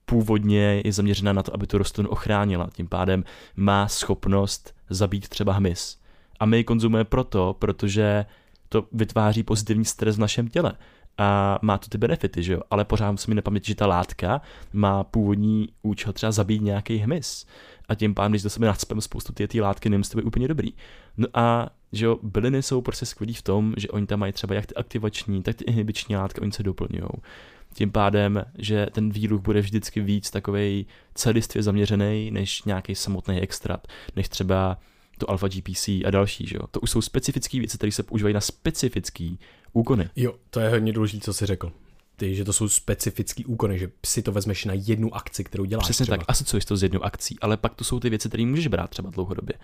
původně je zaměřena na to, aby tu rostlinu ochránila. Tím pádem má schopnost zabít třeba hmyz. A my ji konzumujeme proto, protože to vytváří pozitivní stres v našem těle a má to ty benefity, že jo? Ale pořád na paměti, že ta látka má původní účel třeba zabít nějaký hmyz. A tím pádem, když do sebe nadspeme spoustu ty, ty látky, nemusí to úplně dobrý. No a že jo, byliny jsou prostě skvělí v tom, že oni tam mají třeba jak ty aktivační, tak ty inhibiční látky, oni se doplňují. Tím pádem, že ten výluch bude vždycky víc takovej celistvě zaměřený, než nějaký samotný extrakt, než třeba to alpha GPC a další, že jo. To už jsou specifické věci, které se používají na specifické úkony.
Jo, to je hodně důležité, co jsi řekl. Ty, že to jsou specifické úkony, že si to vezmeš na jednu akci, kterou děláš.
Přesně třeba. tak, asociuješ to s jednou akcí, ale pak to jsou ty věci, které můžeš brát třeba dlouhodobě.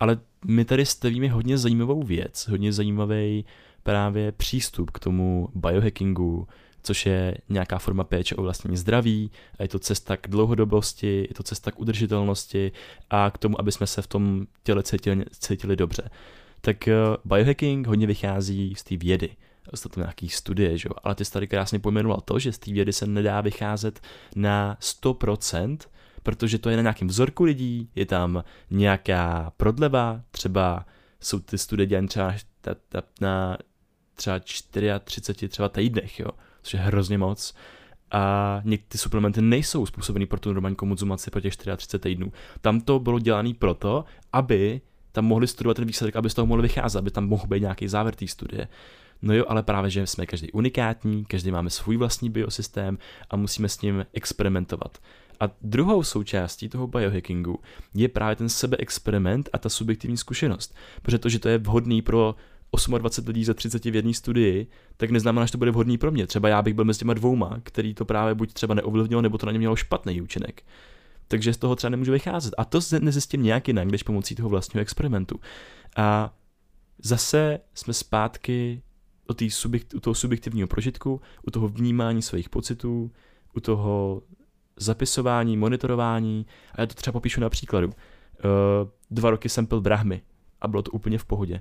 Ale my tady stavíme hodně zajímavou věc, hodně zajímavý právě přístup k tomu biohackingu, což je nějaká forma péče o vlastní zdraví, a je to cesta k dlouhodobosti, je to cesta k udržitelnosti a k tomu, aby jsme se v tom těle cítili, cítili dobře. Tak eh, biohacking hodně vychází z té vědy, to nějaký studie, že? ale ty tady krásně pojmenoval to, že z té vědy se nedá vycházet na 100%, protože to je na nějakém vzorku lidí, je tam nějaká prodleva, třeba jsou ty studie dělané třeba na třeba 34 třeba týdnech, jo což je hrozně moc. A ty suplementy nejsou způsobený pro tu normální konzumaci po těch 34 týdnů. Tam to bylo dělané proto, aby tam mohli studovat ten výsledek, aby z toho mohli vycházet, aby tam mohl být nějaký závěr té studie. No jo, ale právě, že jsme každý unikátní, každý máme svůj vlastní biosystém a musíme s ním experimentovat. A druhou součástí toho biohackingu je právě ten sebeexperiment a ta subjektivní zkušenost. Protože to, že to je vhodný pro 28 lidí ze 30 v jedné studii, tak neznamená, že to bude vhodný pro mě. Třeba já bych byl mezi těma dvouma, který to právě buď třeba neovlivnilo, nebo to na ně mělo špatný účinek. Takže z toho třeba nemůžu vycházet. A to nezjistím nějak jinak, než pomocí toho vlastního experimentu. A zase jsme zpátky u, tý subjekt, u toho subjektivního prožitku, u toho vnímání svých pocitů, u toho zapisování, monitorování. A já to třeba popíšu na příkladu. Uh, dva roky jsem pil brahmy a bylo to úplně v pohodě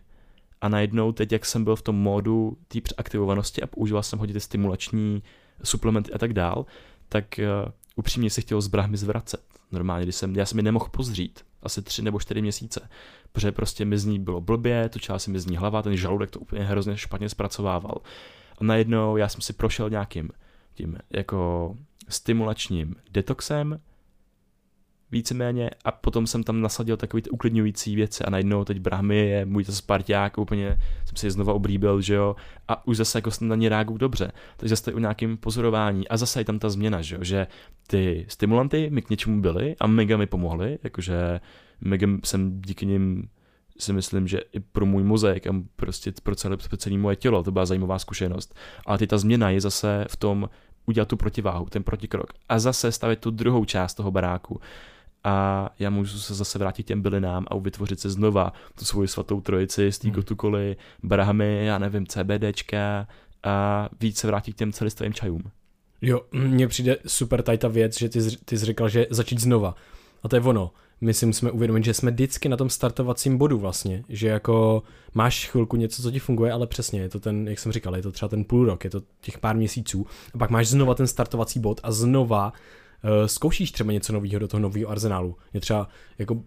a najednou teď, jak jsem byl v tom módu té přeaktivovanosti a používal jsem hodně ty stimulační suplementy a tak dál, tak uh, upřímně si chtěl z brahmy zvracet. Normálně, když jsem, já jsem mi nemohl pozřít asi tři nebo čtyři měsíce, protože prostě mi z ní bylo blbě, točila se mi z ní hlava, ten žaludek to úplně hrozně špatně zpracovával. A najednou já jsem si prošel nějakým tím jako stimulačním detoxem, víceméně a potom jsem tam nasadil takový ty uklidňující věci a najednou teď Brahmy je můj to Sparták, úplně jsem si je znova oblíbil, že jo, a už zase jako na ně reaguju dobře, takže zase u nějakým pozorování a zase je tam ta změna, že jo, že ty stimulanty mi k něčemu byly a mega mi pomohly, jakože mega jsem díky nim si myslím, že i pro můj mozek a prostě pro celé, pro celé moje tělo to byla zajímavá zkušenost. Ale ty ta změna je zase v tom udělat tu protiváhu, ten protikrok. A zase stavit tu druhou část toho baráku a já můžu se zase vrátit těm bylinám a vytvořit se znova tu svoji svatou trojici z té hmm. gotukoly, brahmy, já nevím, CBDčka a víc se vrátit k těm celistvým čajům.
Jo, mně přijde super tady ta věc, že ty, ty jsi říkal, že začít znova. A to je ono. My si musíme uvědomit, že jsme vždycky na tom startovacím bodu vlastně, že jako máš chvilku něco, co ti funguje, ale přesně, je to ten, jak jsem říkal, je to třeba ten půl rok, je to těch pár měsíců a pak máš znova ten startovací bod a znova zkoušíš třeba něco nového do toho nového arzenálu. Mě třeba jako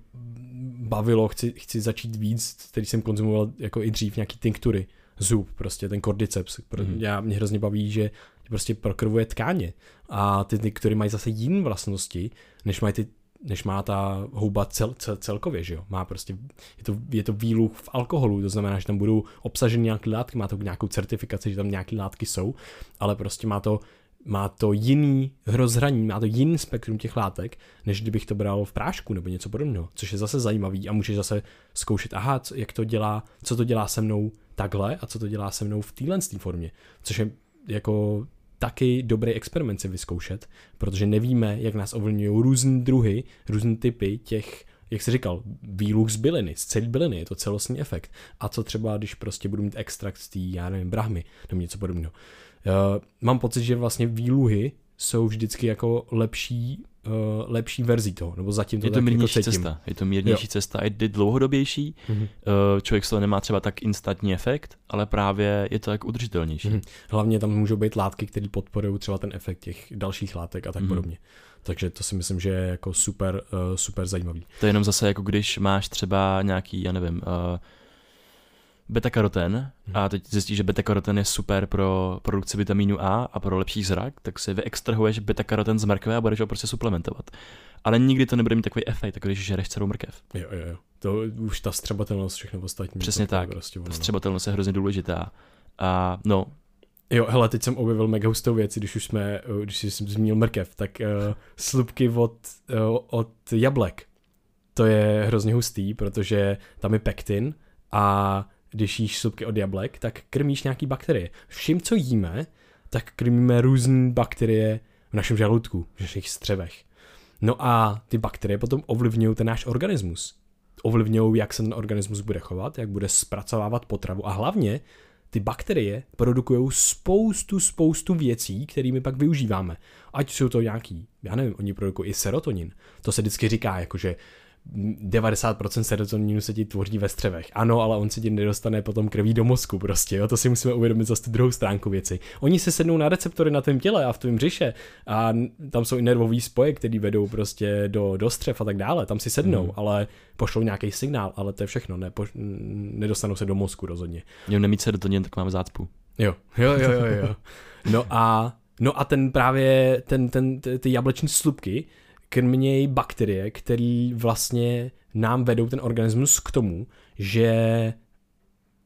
bavilo, chci, chci začít víc, který jsem konzumoval jako i dřív, nějaký tinktury, zub, prostě ten cordyceps. Mm-hmm. Já mě hrozně baví, že prostě prokrvuje tkáně a ty tinktury mají zase jiné vlastnosti, než mají ty než má ta houba cel, cel, celkově, že jo. Má prostě, je to, je to výluch v alkoholu, to znamená, že tam budou obsaženy nějaké látky, má to nějakou certifikaci, že tam nějaké látky jsou, ale prostě má to má to jiný rozhraní, má to jiný spektrum těch látek, než kdybych to bral v prášku nebo něco podobného, což je zase zajímavý a můžeš zase zkoušet, aha, co, jak to dělá, co to dělá se mnou takhle a co to dělá se mnou v téhle formě, což je jako taky dobrý experiment si vyzkoušet, protože nevíme, jak nás ovlivňují různé druhy, různé typy těch jak jsi říkal, výluch z byliny, z celé byliny, je to celostní efekt. A co třeba, když prostě budu mít extrakt z té, já nevím, brahmy, nebo něco podobného. Uh, mám pocit, že vlastně výluhy jsou vždycky jako lepší uh, lepší verzí toho, nebo zatím to
je to
tak
mírnější
jako cítím.
cesta, je to mírnější
Jo.
cesta, je dlouhodobější,
Mhm.
uh, člověk z toho nemá třeba tak instantní efekt, ale právě je to tak udržitelnější.
Mhm. Hlavně tam můžou být látky, které podporují třeba ten efekt těch dalších látek a tak
Mhm.
podobně. Takže to si myslím, že je jako super, uh, super zajímavý.
To je jenom zase jako když máš třeba nějaký, já nevím, uh, beta-karoten
Mhm.
a teď zjistíš, že beta-karoten je super pro produkci vitamínu A a pro lepší zrak, tak si vyextrahuješ beta-karoten z mrkve a budeš ho prostě suplementovat. Ale nikdy to nebude mít takový efekt, jako když žereš celou mrkev.
Jo, jo, jo. To už ta střebatelnost, všechno ostatní.
Přesně tak.
Prostě
Ta
no.
střebatelnost je hrozně důležitá. A no,
Jo, hele, teď jsem objevil mega hustou věc, když už jsme, eh, když jsem zmínil mrkev, tak uh, slupky od, uh, od jablek. To je hrozně hustý, protože tam je pektin a když jíš slupky od jablek, tak krmíš nějaký bakterie. Vším, co jíme, tak krmíme různé bakterie v našem žaludku, v našich střevech. No a ty bakterie potom ovlivňují ten náš organismus. Ovlivňují, jak se ten organismus bude chovat, jak bude zpracovávat potravu a hlavně ty bakterie produkují spoustu, spoustu věcí, kterými pak využíváme. Ať jsou to nějaký, já nevím, oni produkují i serotonin. To se vždycky říká, jakože 90% serotoninu se ti tvoří ve střevech. Ano, ale on se ti nedostane potom krví do mozku prostě, jo? to si musíme uvědomit zase tu druhou stránku věci. Oni se sednou na receptory na tvém těle a v tvém břiše a tam jsou i nervové spoje, které vedou prostě do, do střev a tak dále, tam si sednou,
Mhm.
ale pošlou nějaký signál, ale to je všechno, ne, poš- n- nedostanou se do mozku rozhodně.
měl nemít serotonin, tak máme zácpu.
Jo, jo, jo, jo, jo. No a, no a ten právě, ten, ten, ty, ty jableční slupky krmějí bakterie, které vlastně nám vedou ten organismus k tomu, že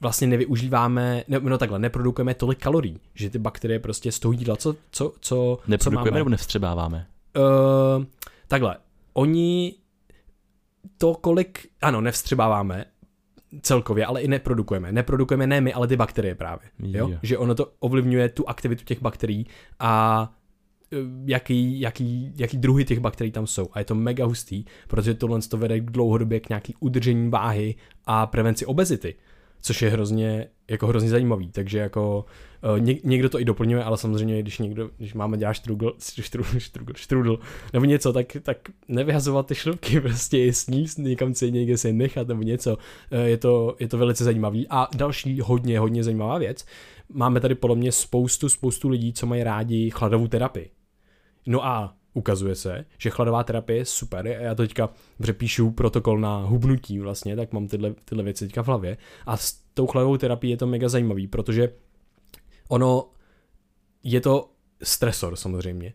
vlastně nevyužíváme, ne, no takhle, neprodukujeme tolik kalorií, že ty bakterie prostě z toho jídla, co, co, co, co
Neprodukujeme
máme,
nebo nevstřebáváme?
Uh, takhle, oni to, kolik, ano, nevstřebáváme celkově, ale i neprodukujeme. Neprodukujeme ne my, ale ty bakterie právě. Jo? Že ono to ovlivňuje tu aktivitu těch bakterií a jaký, jaký, jaký druhy těch bakterií tam jsou. A je to mega hustý, protože tohle to vede dlouhodobě k nějaký udržení váhy a prevenci obezity, což je hrozně, jako hrozně zajímavý. Takže jako eh, něk, někdo to i doplňuje, ale samozřejmě, když někdo, když máme dělat štrugl, štrugl, štrugl, štrudl, nebo něco, tak, tak nevyhazovat ty šlupky, (laughs) prostě je sníst někam si někde se nechat nebo něco. Eh, Je to, je to velice zajímavý. A další hodně, hodně zajímavá věc. Máme tady podle mě spoustu, spoustu lidí, co mají rádi chladovou terapii. No a ukazuje se, že chladová terapie je super. Já to teďka přepíšu protokol na hubnutí vlastně, tak mám tyhle, tyhle věci teďka v hlavě. A s tou chladovou terapií je to mega zajímavý, protože ono je to stresor samozřejmě.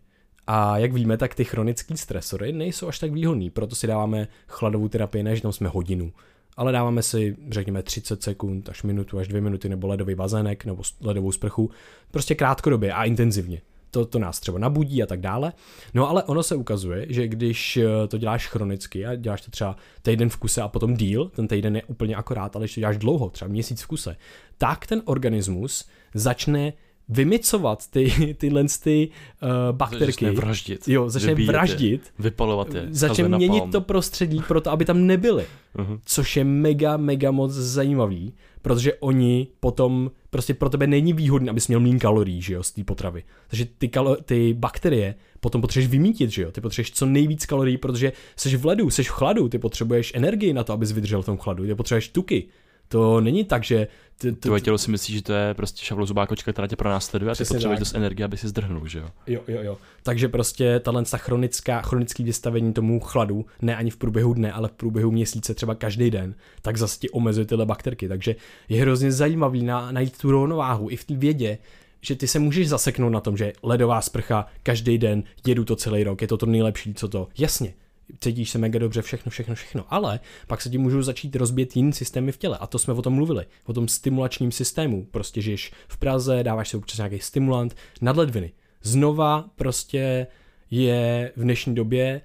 A jak víme, tak ty chronické stresory nejsou až tak výhodný, proto si dáváme chladovou terapii, ne že tam jsme hodinu, ale dáváme si, řekněme, 30 sekund až minutu až dvě minuty nebo ledový bazének nebo ledovou sprchu, prostě krátkodobě a intenzivně. To, to nás třeba nabudí a tak dále. No ale ono se ukazuje, že když eh, to děláš chronicky a děláš to třeba týden v kuse a potom díl, ten týden je úplně akorát, ale když to děláš dlouho, třeba měsíc v kuse, tak ten organismus začne vymicovat ty, (laughs) tyhle ty, uh, bakterky.
Začne vraždit.
Jo, začne
vybíjet je,
vraždit,
Vypalovat je.
začne měnit
napalm.
to prostředí pro to, aby tam nebyly.
Mhm.
Což je mega, mega moc zajímavý, protože oni potom, prostě pro tebe není výhodné, abys měl méně kalorií, že jo, z té potravy. Takže ty, kalo, ty bakterie potom potřebuješ vymítit, že jo, ty potřebuješ co nejvíc kalorií, protože jsi v ledu, jsi v chladu, ty potřebuješ energii na to, abys vydržel v tom chladu, ty potřebuješ tuky. To není tak, že ty, ty,
Tvoje tělo si myslí, že to je prostě šavlozubá kočka, která tě pro nás sleduje a ty potřebuješ dost energie, aby si zdrhnul, že jo?
Jo, jo, jo. Takže prostě tahle ta chronická, chronický vystavení tomu chladu, ne ani v průběhu dne, ale v průběhu měsíce, třeba každý den, tak zase ti omezuje tyhle bakterky. Takže je hrozně zajímavý na, najít tu rovnováhu i v té vědě, že ty se můžeš zaseknout na tom, že ledová sprcha každý den, jedu to celý rok, je to to nejlepší, co to. Jasně, cítíš se mega dobře, všechno, všechno, všechno, ale pak se ti můžou začít rozbět jiný systémy v těle. A to jsme o tom mluvili, o tom stimulačním systému. Prostě žiješ v Praze, dáváš si občas nějaký stimulant, nadledviny. Znova prostě je v dnešní době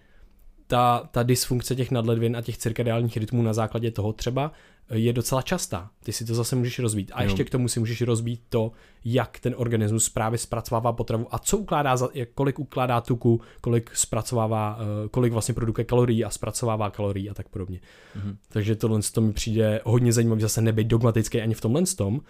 ta, ta dysfunkce těch nadledvin a těch cirkadiálních rytmů na základě toho třeba je docela častá. Ty si to zase můžeš rozbít. A
Jo.
ještě k tomu si můžeš rozbít to, jak ten organismus právě zpracovává potravu a co ukládá, kolik ukládá tuku, kolik zpracovává, eh, kolik vlastně produkuje kalorií a zpracovává kalorií a tak podobně.
Mhm.
Takže tohle to mi přijde hodně zajímavé, zase nebyt dogmatický ani v tomhle tom,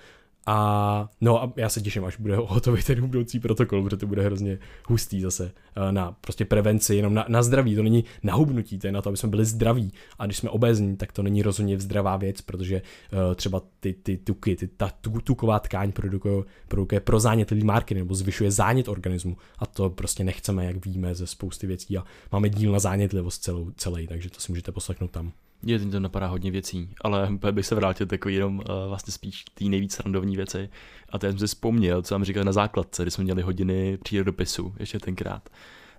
A no a já se těším, až bude (laughs) hotový ten budoucí protokol, protože to bude hrozně hustý zase eh, na prostě prevenci, jenom na, na zdraví, to není na hubnutí, to je na to, aby jsme byli zdraví. A když jsme obezní, tak to není rozhodně zdravá věc, protože uh, třeba ty, ty tuky, ty, ta tuková tkáň produkuje, produkuje pro zánětlivý marky nebo zvyšuje zánět organismu a to prostě nechceme, jak víme ze spousty věcí a máme díl na zánětlivost celou, celý, takže to si můžete poslechnout tam.
Je, to napadá hodně věcí, ale bych se vrátil takový jenom uh, vlastně spíš té nejvíc randovní věci. A to jsem si vzpomněl, co jsem říkal na základce, kdy jsme měli hodiny přírodopisu, ještě tenkrát.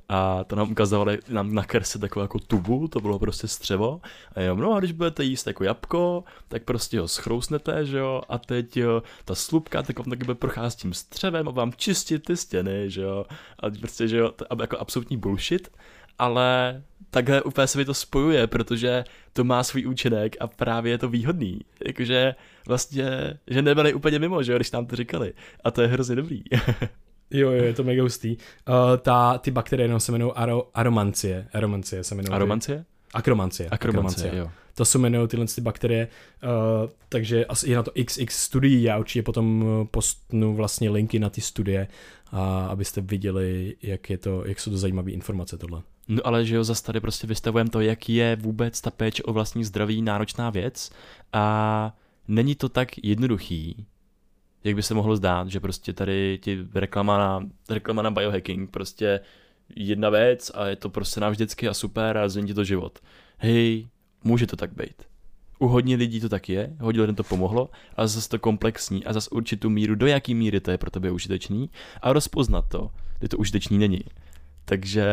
A to nám ukazovali nám na kerse takovou jako tubu, to bylo prostě střevo. A jo, no a když budete jíst jako jabko, tak prostě ho schrousnete, že jo, a teď jo, ta slupka tak vám taky bude procházet tím střevem a vám čistit ty stěny, že jo. A prostě, že jo, to, jako absolutní bullshit, ale takhle úplně se mi to spojuje, protože to má svůj účinek a právě je to výhodný. Jakože vlastně, že nebyli úplně mimo, že jo, když nám to říkali. A to je hrozně dobrý. (laughs)
jo, jo, je to mega hustý. Uh, ta, ty bakterie no, se jmenují aro, aromancie. Aromancie se jmenují.
Aromancie?
Akromancie.
Akromancie, akromancie. jo.
To se jmenují tyhle ty bakterie, uh, takže asi je na to XX studií, já určitě potom postnu vlastně linky na ty studie, uh, abyste viděli, jak, je to, jak jsou to zajímavé informace tohle.
No ale že jo, zase tady prostě vystavujeme to, jak je vůbec ta péče o vlastní zdraví náročná věc a není to tak jednoduchý, jak by se mohlo zdát, že prostě tady ti reklama na, reklama na biohacking, prostě jedna věc a je to prostě navždycky a super a změní to život. Hej, může to tak být. U hodně lidí to tak je, hodně lidem to pomohlo, ale zase to komplexní a zase určitou míru, do jaký míry to je pro tebe užitečný a rozpoznat to, kdy to užitečný není. Takže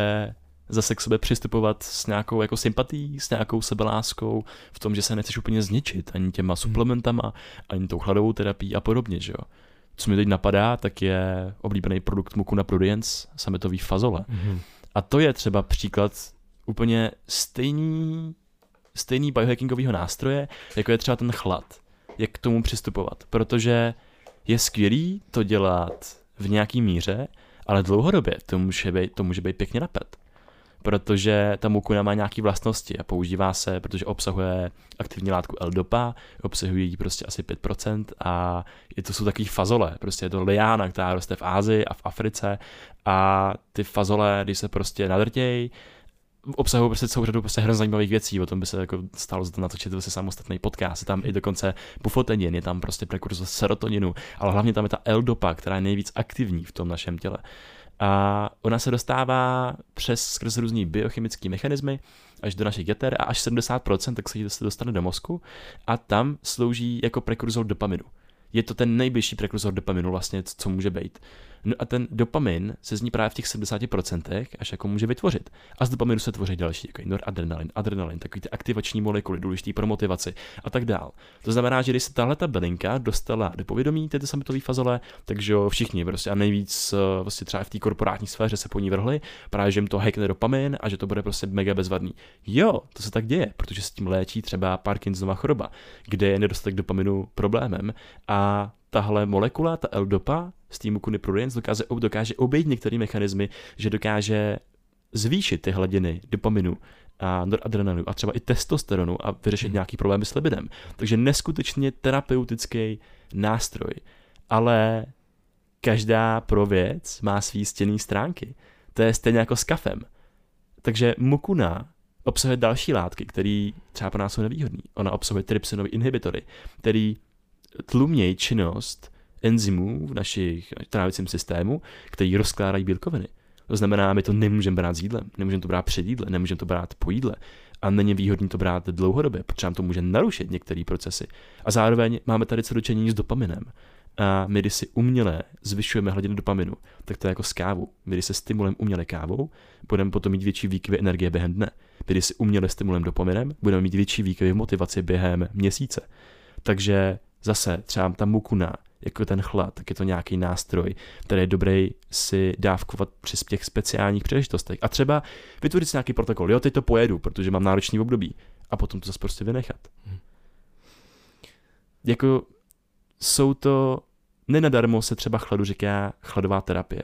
zase k sobě přistupovat s nějakou jako sympatí, s nějakou sebeláskou, v tom, že se nechceš úplně zničit ani těma hmm. suplementama, ani tou chladovou terapií a podobně, že jo. Co mi teď napadá, tak je oblíbený produkt Mukuna Prudence, sametový fazole. Mm-hmm. A to je třeba příklad úplně stejný, stejný biohackingového nástroje, jako je třeba ten chlad. Jak k tomu přistupovat. Protože je skvělý to dělat v nějaký míře, ale dlouhodobě to může být, to může být pěkně napet protože ta mukuna má nějaké vlastnosti a používá se, protože obsahuje aktivní látku L-dopa, obsahuje ji prostě asi 5% a je to jsou takový fazole, prostě je to liána, která roste v Ázii a v Africe a ty fazole, když se prostě nadrtějí, obsahují prostě celou řadu prostě hrozně zajímavých věcí, o tom by se jako stalo za to natočit se samostatný podcast, je tam i dokonce bufotenin, je tam prostě prekurzor serotoninu, ale hlavně tam je ta L-dopa, která je nejvíc aktivní v tom našem těle. A ona se dostává přes skrz různý biochemické mechanismy až do našich jater a až 70% tak se dostane do mozku a tam slouží jako prekurzor dopaminu je to ten nejbližší prekurzor dopaminu vlastně, co může být. No a ten dopamin se z ní právě v těch 70% až jako může vytvořit. A z dopaminu se tvoří další, jako noradrenalin, adrenalin, takový ty aktivační molekuly, důležitý pro motivaci a tak dál. To znamená, že když se tahle ta bylinka dostala do povědomí této sametové fazole, takže všichni prostě a nejvíc vlastně třeba v té korporátní sféře se po ní vrhli, právě že jim to hackne dopamin a že to bude prostě mega bezvadný. Jo, to se tak děje, protože s tím léčí třeba Parkinsonova choroba, kde je nedostatek dopaminu problémem a tahle molekula, ta L-dopa z týmu Prudence dokáže, dokáže obejít některé mechanismy, že dokáže zvýšit ty hladiny dopaminu a noradrenalinu a třeba i testosteronu a vyřešit hmm. nějaký problémy s libidem. Takže neskutečně terapeutický nástroj. Ale každá pro věc má svý stěný stránky. To je stejně jako s kafem. Takže mukuna obsahuje další látky, které třeba pro nás jsou nevýhodné. Ona obsahuje trypsinové inhibitory, který tlumějí činnost enzymů v našich trávicím systému, který rozkládají bílkoviny. To znamená, my to nemůžeme brát s jídlem, nemůžeme to brát před jídlem, nemůžeme to brát po jídle. A není výhodný to brát dlouhodobě, protože nám to může narušit některé procesy. A zároveň máme tady co dočení s dopaminem. A my, když si uměle zvyšujeme hladinu dopaminu, tak to je jako s kávou. My, když se stimulujeme uměle kávou, budeme potom mít větší výkyvy energie během dne. My, když si uměle stimulujeme dopaminem, budeme mít větší výkyvy motivace během měsíce. Takže Zase třeba ta mukuna, jako ten chlad, tak je to nějaký nástroj, který je dobrý si dávkovat při těch speciálních příležitostech. A třeba vytvořit si nějaký protokol. Jo, teď to pojedu, protože mám náročný období. A potom to zase prostě vynechat. Hmm. Jako jsou to, nenadarmo se třeba chladu říká chladová terapie.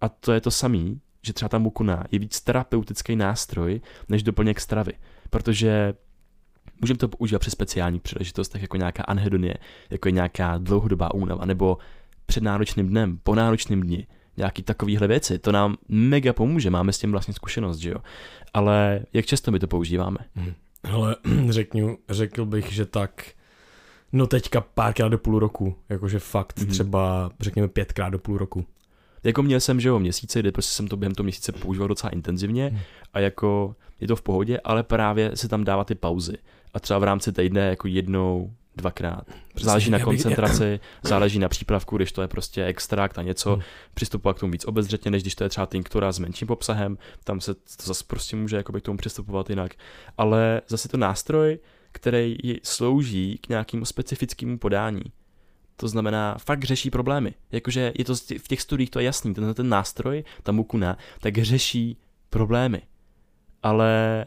A to je to samý, že třeba ta mukuna je víc terapeutický nástroj, než doplněk stravy. Protože můžeme to používat při speciálních příležitostech, jako nějaká anhedonie, jako je nějaká dlouhodobá únava, nebo před náročným dnem, po náročným dni, nějaký takovýhle věci. To nám mega pomůže, máme s tím vlastně zkušenost, že jo. Ale jak často my to používáme?
Hmm. Ale (clears throat) řeknu, řekl bych, že tak No teďka párkrát do půl roku, jakože fakt mm-hmm. třeba řekněme pětkrát do půl roku.
Jako měl jsem, že jo, měsíce, kdy prostě jsem to během toho měsíce používal docela intenzivně mm. a jako je to v pohodě, ale právě se tam dává ty pauzy. A třeba v rámci týdne jako jednou, dvakrát. Záleží na koncentraci, (clears throat) záleží na přípravku, když to je prostě extrakt a něco, hmm. přistupovat k tomu víc obezřetně, než když to je třeba tinktura s menším obsahem, tam se to zase prostě může jakoby k tomu přistupovat jinak. Ale zase to nástroj, který slouží k nějakému specifickému podání. To znamená, fakt řeší problémy. Jakože je to v těch studiích to je jasný, ten, ten nástroj, ta mukuna, tak řeší problémy. Ale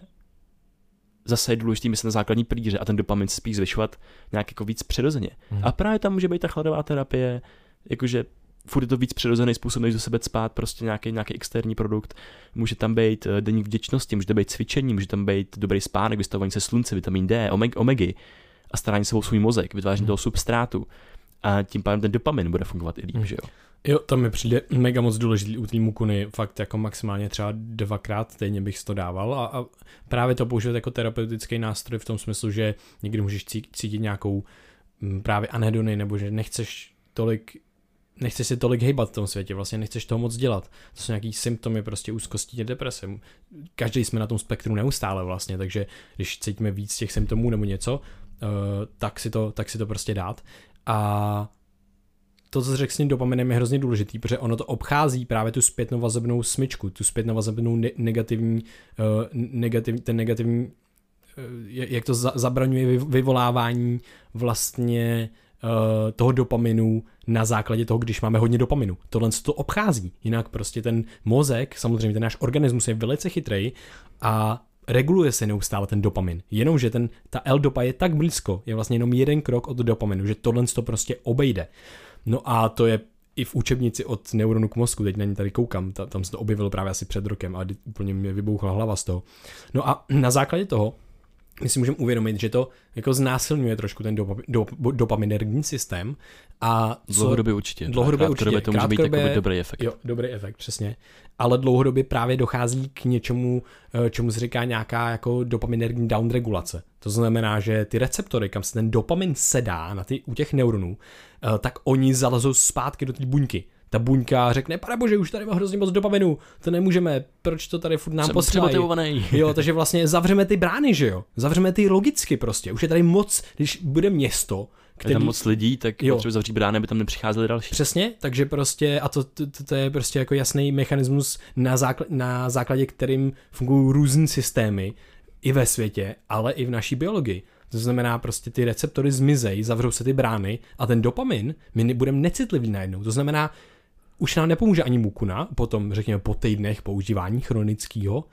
zase je důležité myslet na základní plíře a ten dopamin se spíš zvyšovat nějak jako víc přirozeně. Hmm. A právě tam může být ta chladová terapie, jakože furt je to víc přirozený způsob, než do sebe spát, prostě nějaký, nějaký externí produkt. Může tam být uh, denní vděčnosti, může tam být cvičení, může tam být dobrý spánek, vystavování se slunce, vitamin D, omeg, omegy a starání se o svůj mozek, vytváření hmm. toho substrátu. A tím pádem ten dopamin bude fungovat i líp, hmm. že jo?
Jo, to mi přijde mega moc důležitý u té mukuny, fakt jako maximálně třeba dvakrát stejně bych to dával a, a právě to používat jako terapeutický nástroj v tom smyslu, že někdy můžeš cítit nějakou mm, právě anhedony nebo že nechceš tolik nechceš si tolik hejbat v tom světě, vlastně nechceš toho moc dělat. To jsou nějaký symptomy prostě úzkosti deprese. Každý jsme na tom spektru neustále vlastně, takže když cítíme víc těch symptomů nebo něco, uh, tak, si to, tak si to prostě dát. A to, co řekl s tím dopaminem, je hrozně důležitý, protože ono to obchází právě tu zpětnou vazebnou smyčku, tu zpětnou vazebnou ne- negativní, uh, negativ, ten negativní, uh, jak to za- zabraňuje vyvolávání vlastně uh, toho dopaminu na základě toho, když máme hodně dopaminu. Tohle to obchází. Jinak prostě ten mozek, samozřejmě ten náš organismus je velice chytrý a reguluje se neustále ten dopamin. Jenomže ten, ta L-dopa je tak blízko, je vlastně jenom jeden krok od dopaminu, že tohle to prostě obejde. No a to je i v učebnici od neuronu k mozku, teď na ní tady koukám, ta, tam se to objevilo právě asi před rokem a úplně mě vybouchla hlava z toho. No a na základě toho my si můžeme uvědomit, že to jako znásilňuje trošku ten dop, dop, dopaminergní systém. A
co, dlouhodobě určitě.
Dlouhodobě určitě.
to může být takový dobrý efekt.
Jo, dobrý efekt, přesně. Ale dlouhodobě právě dochází k něčemu, eh, čemu se říká nějaká jako dopaminergní downregulace. To znamená, že ty receptory, kam se ten dopamin sedá na ty, u těch neuronů, tak oni zalezou zpátky do té buňky ta buňka řekne, pane bože, už tady má hrozně moc dopaminu, to nemůžeme, proč to tady furt nám posílají. (laughs) Jo, takže vlastně zavřeme ty brány, že jo? Zavřeme ty logicky prostě. Už je tady moc, když bude město,
který... Je tam moc lidí, tak potřebuje zavřít brány, aby tam nepřicházeli další.
Přesně, takže prostě, a to, to, to je prostě jako jasný mechanismus, na, zákl- na základě kterým fungují různé systémy i ve světě, ale i v naší biologii. To znamená, prostě ty receptory zmizejí, zavřou se ty brány a ten dopamin, my budeme necitlivý najednou. To znamená, už nám nepomůže ani mukuna, potom řekněme po týdnech používání chronického,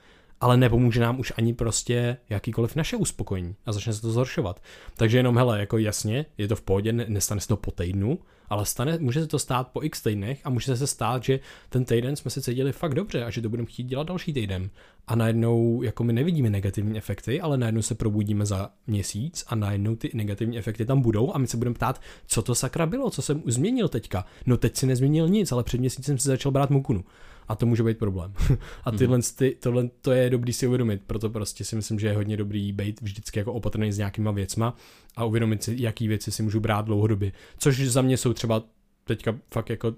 ale nepomůže nám už ani prostě jakýkoliv naše uspokojení a začne se to zhoršovat. Takže jenom hele, jako jasně, je to v pohodě, nestane se to po týdnu, ale stane, může se to stát po x týdnech a může se stát, že ten týden jsme se cítili fakt dobře a že to budeme chtít dělat další týden. A najednou, jako my nevidíme negativní efekty, ale najednou se probudíme za měsíc a najednou ty negativní efekty tam budou a my se budeme ptát, co to sakra bylo, co jsem změnil teďka. No teď si nezměnil nic, ale před měsícem si začal brát mukunu a to může být problém. (laughs) a tyhle, mm. ty, tohle to je dobrý si uvědomit, proto prostě si myslím, že je hodně dobrý být vždycky jako opatrný s nějakýma věcma a uvědomit si, jaký věci si můžu brát dlouhodobě. Což za mě jsou třeba teďka fakt jako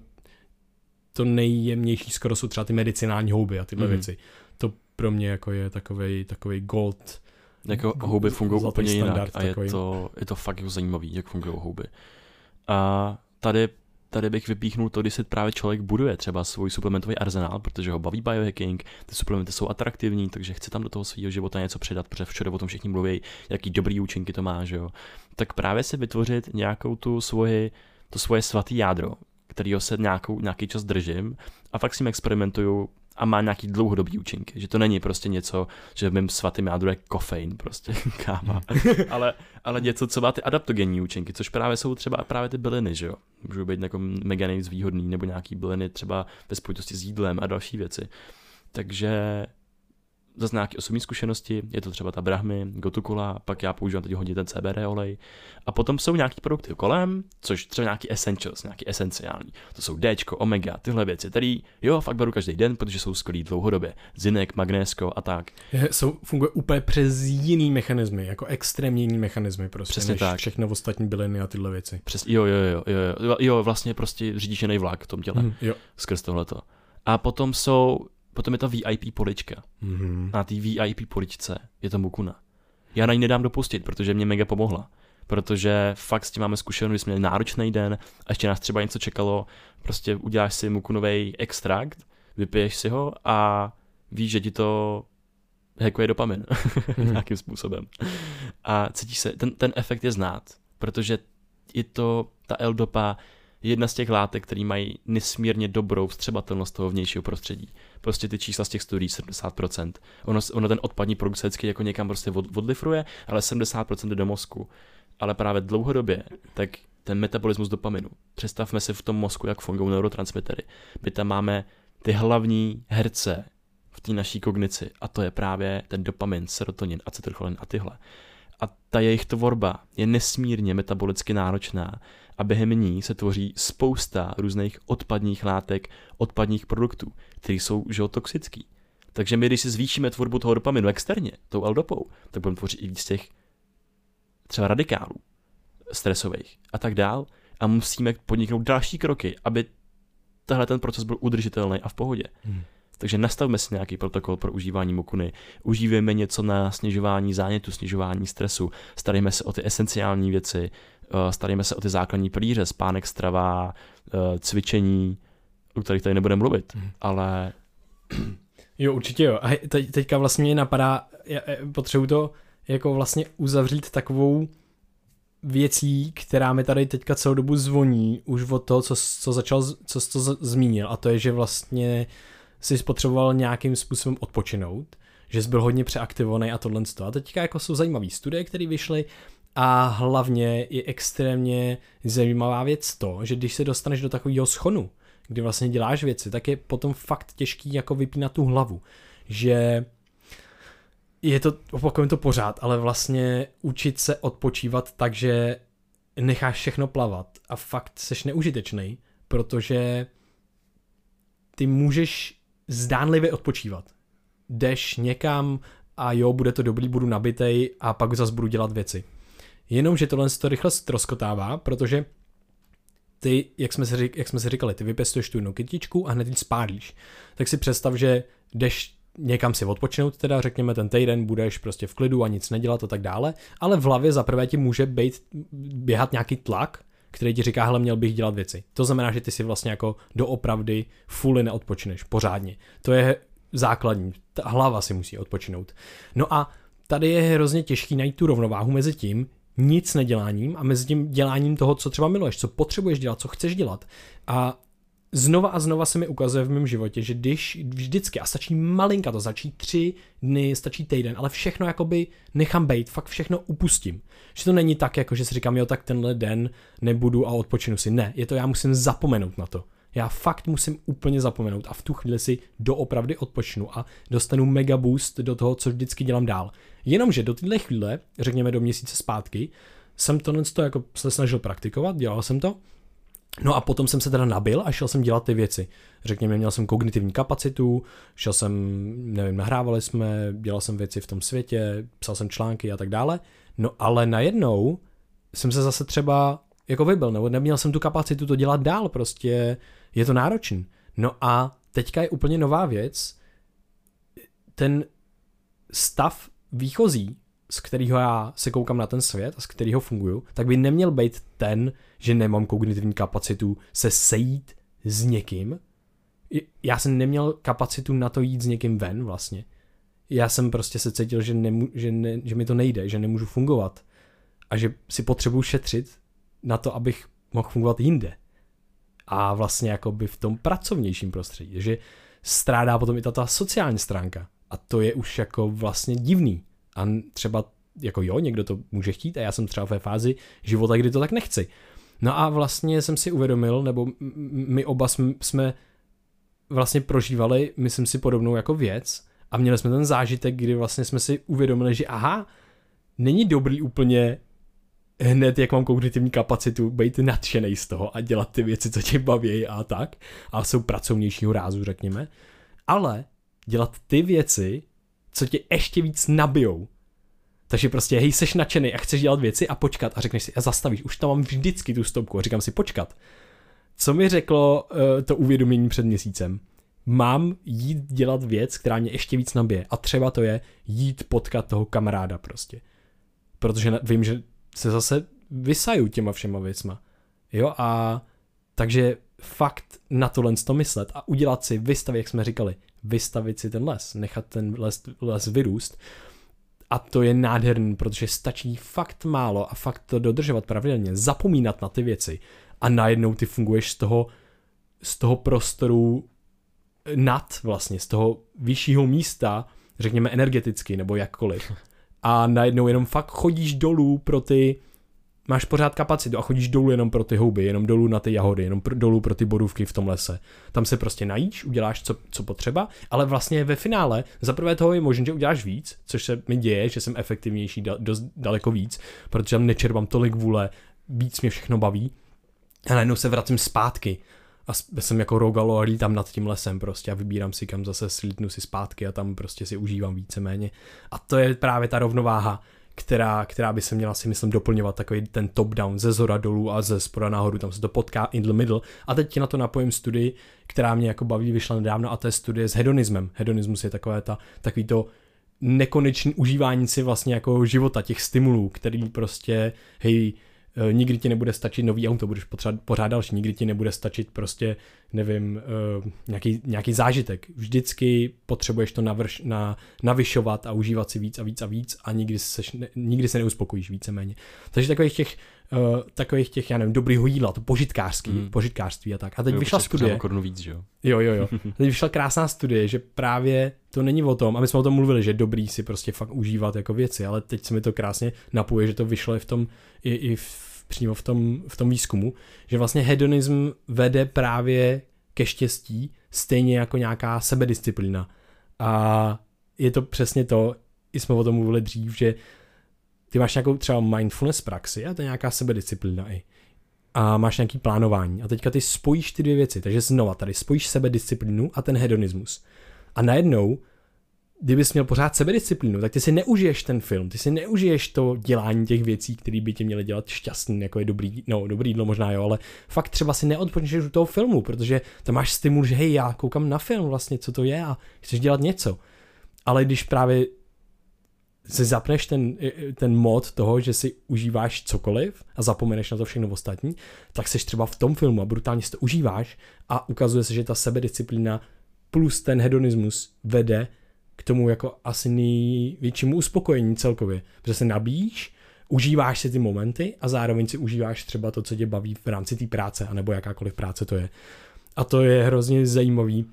to nejjemnější skoro jsou třeba ty medicinální houby a tyhle mm. věci. To pro mě jako je takovej, takovej gold.
Jako houby fungují úplně jinak a je to, je to fakt jako zajímavý, jak fungují houby. A tady tady bych vypíchnul to, když si právě člověk buduje třeba svůj suplementový arzenál, protože ho baví biohacking, ty suplementy jsou atraktivní, takže chce tam do toho svého života něco předat, protože všude o tom všichni mluví, jaký dobrý účinky to má, že jo. Tak právě si vytvořit nějakou tu svoji, to svoje svatý jádro, kterýho se nějakou, nějaký čas držím a fakt s ním experimentuju a má nějaký dlouhodobý účinky. Že to není prostě něco, že v mém svatým jádru je kofein, prostě (laughs) káva, ale, ale něco, co má ty adaptogenní účinky, což právě jsou třeba právě ty byliny, že jo. Můžou být jako mega nejvíc výhodný, nebo nějaký byliny třeba ve spojitosti s jídlem a další věci. Takže zase nějaké osobní zkušenosti, je to třeba ta Brahmy, Gotukula, pak já používám teď hodně ten CBD olej. A potom jsou nějaký produkty kolem, což třeba nějaký essentials, nějaký esenciální. To jsou D, omega, tyhle věci, které jo, fakt beru každý den, protože jsou skvělý dlouhodobě. Zinek, magnésko a tak.
Je, jsou, funguje úplně přes jiný mechanismy, jako extrémně jiný mechanismy prostě,
Přesně
než
tak.
všechno ostatní byliny a tyhle věci.
Přes, jo, jo, jo, jo, jo, jo, vlastně prostě řídíš jiný vlak v tom těle,
Hm, jo.
skrz tohleto. A potom jsou, potom je ta VIP polička.
Mhm.
na té VIP poličce je to mukuna. Já na ní nedám dopustit, protože mě mega pomohla. Protože fakt s tím máme zkušenost, jsme měli náročný den a ještě nás třeba něco čekalo, prostě uděláš si mukunový extrakt, vypiješ si ho a víš, že ti to hackuje dopamin (laughs) nějakým způsobem. A cítíš se, ten, ten efekt je znát, protože je to, ta L-dopa je jedna z těch látek, které mají nesmírně dobrou vstřebatelnost toho vnějšího prostředí. Prostě ty čísla z těch studií 70%. Ono, ono ten odpadní produkt se vždycky jako někam prostě od, odlifruje, ale 70% jde do mozku. Ale právě dlouhodobě, tak ten metabolismus dopaminu. Představme si v tom mozku, jak fungují neurotransmitery. My tam máme ty hlavní herce v té naší kognici a to je právě ten dopamin, serotonin, acetylcholin a tyhle. A ta jejich tvorba je nesmírně metabolicky náročná a během ní se tvoří spousta různých odpadních látek, odpadních produktů, které jsou že jo, toxický. Takže my, když si zvýšíme tvorbu toho dopaminu externě, tou L-dopou, tak budeme tvořit i víc těch třeba radikálů stresových a tak dál a musíme podniknout další kroky, aby tenhle ten proces byl udržitelný a v pohodě.
Hmm.
Takže nastavme si nějaký protokol pro užívání mukuny, užívejme něco na snižování zánětu, snižování stresu, starejme se o ty esenciální věci, starejme se o ty základní pilíře, spánek, strava, eh, cvičení, o kterých tady nebudeme mluvit,
Mhm.
ale
Jo, určitě jo. A teď, teďka vlastně mě napadá, já, potřebuji to jako vlastně uzavřít takovou věcí, která mi tady teďka celou dobu zvoní, už od toho, co, co začal, co to zmínil, a to je, že vlastně jsi spotřeboval nějakým způsobem odpočinout, že jsi byl hodně přeaktivovaný a tohle. A teďka jako jsou zajímavé studie, které vyšly a hlavně je extrémně zajímavá věc to, že když se dostaneš do takového schonu, kdy vlastně děláš věci, tak je potom fakt těžký jako vypínat tu hlavu, že je to, opakujem to pořád, ale vlastně učit se odpočívat tak, že necháš všechno plavat a fakt seš neužitečný, protože ty můžeš zdánlivě odpočívat. Jdeš někam a jo, bude to dobrý, budu nabitej a pak zase budu dělat věci. Jenomže tohle to rychle stroskotává, protože ty, jak jsme, si, jak jsme si říkali, ty vypěstuješ tu jednu kytičku a hned ji spálíš. Tak si představ, že jdeš někam si odpočinout, teda řekněme ten týden budeš prostě v klidu a nic nedělat a tak dále, ale v hlavě zaprvé ti může být, běhat nějaký tlak, který ti říká, hele, měl bych dělat věci. To znamená, že ty si vlastně jako doopravdy fully neodpočineš, pořádně. To je základní, ta hlava si musí odpočinout. No a tady je hrozně těžký najít tu rovnováhu mezi tím, nic neděláním a mezi tím děláním toho, co třeba miluješ, co potřebuješ dělat, co chceš dělat. A znova a znova se mi ukazuje v mém životě, že když vždycky, a stačí malinka, to stačí tři dny, stačí týden, ale všechno jakoby nechám bejt, fakt všechno upustím. Že to není tak, jako že si říkám, jo, tak tenhle den nebudu a odpočinu si. Ne, je to, já musím zapomenout na to. Já fakt musím úplně zapomenout a v tu chvíli si doopravdy odpočnu a dostanu mega boost do toho, co vždycky dělám dál. Jenomže do téhle chvíle, řekněme do měsíce zpátky, jsem tohle to jako se snažil praktikovat, dělal jsem to, No a potom jsem se teda nabil a šel jsem dělat ty věci. Řekněme, měl jsem kognitivní kapacitu, šel jsem, nevím, nahrávali jsme, dělal jsem věci v tom světě, psal jsem články a tak dále. No ale najednou jsem se zase třeba jako vybil, nebo neměl jsem tu kapacitu to dělat dál, prostě je to náročný. No a teďka je úplně nová věc, ten stav výchozí, z kterého já se koukám na ten svět a z kterého funguju, tak by neměl být ten, že nemám kognitivní kapacitu se sejít s někým. Já jsem neměl kapacitu na to jít s někým ven vlastně. Já jsem prostě se cítil, že, nemu, že, ne, že mi to nejde, že nemůžu fungovat a že si potřebuji šetřit na to, abych mohl fungovat jinde. A vlastně jako by v tom pracovnějším prostředí. že strádá potom i ta, ta sociální stránka. A to je už jako vlastně divný. A třeba jako jo, někdo to může chtít a já jsem třeba ve fázi života, kdy to tak nechci. No a vlastně jsem si uvědomil, nebo my oba jsme vlastně prožívali, myslím si, podobnou jako věc a měli jsme ten zážitek, kdy vlastně jsme si uvědomili, že aha, není dobrý úplně hned, jak mám kognitivní kapacitu, být nadšený z toho a dělat ty věci, co tě baví a tak, a jsou pracovnějšího rázu, řekněme, ale dělat ty věci, co tě ještě víc nabijou. Takže prostě, hej, seš nadšený a chceš dělat věci a počkat a řekneš si a zastavíš, už tam mám vždycky tu stopku a říkám si počkat. Co mi řeklo uh, to uvědomění před měsícem? Mám jít dělat věc, která mě ještě víc nabije a třeba to je jít potkat toho kamaráda prostě. Protože vím, že se zase vysaju těma všema věcma. Jo a takže fakt na tohle to myslet a udělat si, vystavit, jak jsme říkali, vystavit si ten les, nechat ten les, les vyrůst. A to je nádherný, protože stačí fakt málo a fakt to dodržovat pravidelně, zapomínat na ty věci a najednou ty funguješ z toho, z toho prostoru nad vlastně, z toho vyššího místa, řekněme energeticky nebo jakkoliv. (laughs) A najednou jenom fakt chodíš dolů pro ty, máš pořád kapacitu a chodíš dolů jenom pro ty houby, jenom dolů na ty jahody, jenom pr- dolů pro ty bodůvky v tom lese. Tam se prostě najíš, uděláš co, co potřeba, ale vlastně ve finále za prvé toho je možné, že uděláš víc, což se mi děje, že jsem efektivnější da- dost daleko víc, protože tam nečerpám tolik vůle, víc mě všechno baví. A najednou se vracím zpátky a jsem jako rogalo a lítám nad tím lesem prostě a vybírám si kam zase slítnu si zpátky a tam prostě si užívám víceméně. A to je právě ta rovnováha, která, která by se měla si myslím doplňovat takový ten top-down ze zora dolů a ze spoda nahoru, tam se to potká in the middle. A teď ti na to napojím studii, která mě jako baví, vyšla nedávno a to je studie s hedonismem. Hedonismus je takové ta, takový to nekonečný užívání si vlastně jako života, těch stimulů, který prostě, hej, nikdy ti nebude stačit nový auto, budeš potřebovat pořád další, nikdy ti nebude stačit prostě, nevím, uh, nějaký, nějaký zážitek. Vždycky potřebuješ to navrš, na, navyšovat a užívat si víc a víc a víc a nikdy, seš, ne, nikdy se neuspokojíš víceméně. Takže takových těch, uh, takových těch, já nevím, dobrýho jídla, to požitkářský, mm. požitkářství a tak. A teď jo, vyšla studie.
korunu víc, že jo?
Jo, jo, jo. (laughs) teď vyšla krásná studie, že právě to není o tom, a my jsme o tom mluvili, že dobrý si prostě fakt užívat jako věci, ale teď se mi to krásně napuje, že to vyšlo i v tom, i, i v, přímo v tom, v tom výzkumu, že vlastně hedonism vede právě ke štěstí, stejně jako nějaká sebedisciplína. A je to přesně to, i jsme o tom mluvili dřív, že ty máš nějakou třeba mindfulness praxi a to je nějaká sebedisciplína i. A máš nějaký plánování. A teďka ty spojíš ty dvě věci. Takže znova tady spojíš sebedisciplínu a ten hedonismus. A najednou kdybys měl pořád sebedisciplínu, tak ty si neužiješ ten film, ty si neužiješ to dělání těch věcí, které by tě měly dělat šťastný, jako je dobrý, no dobrý jídlo možná jo, ale fakt třeba si neodpočneš u toho filmu, protože tam máš stimul, že hej, já koukám na film vlastně, co to je a chceš dělat něco. Ale když právě si zapneš ten, ten mod toho, že si užíváš cokoliv a zapomeneš na to všechno ostatní, tak seš třeba v tom filmu a brutálně si to užíváš a ukazuje se, že ta sebedisciplína plus ten hedonismus vede k tomu jako asi největšímu uspokojení celkově. Protože se nabíjíš, užíváš si ty momenty a zároveň si užíváš třeba to, co tě baví v rámci té práce, anebo jakákoliv práce to je. A to je hrozně zajímavý,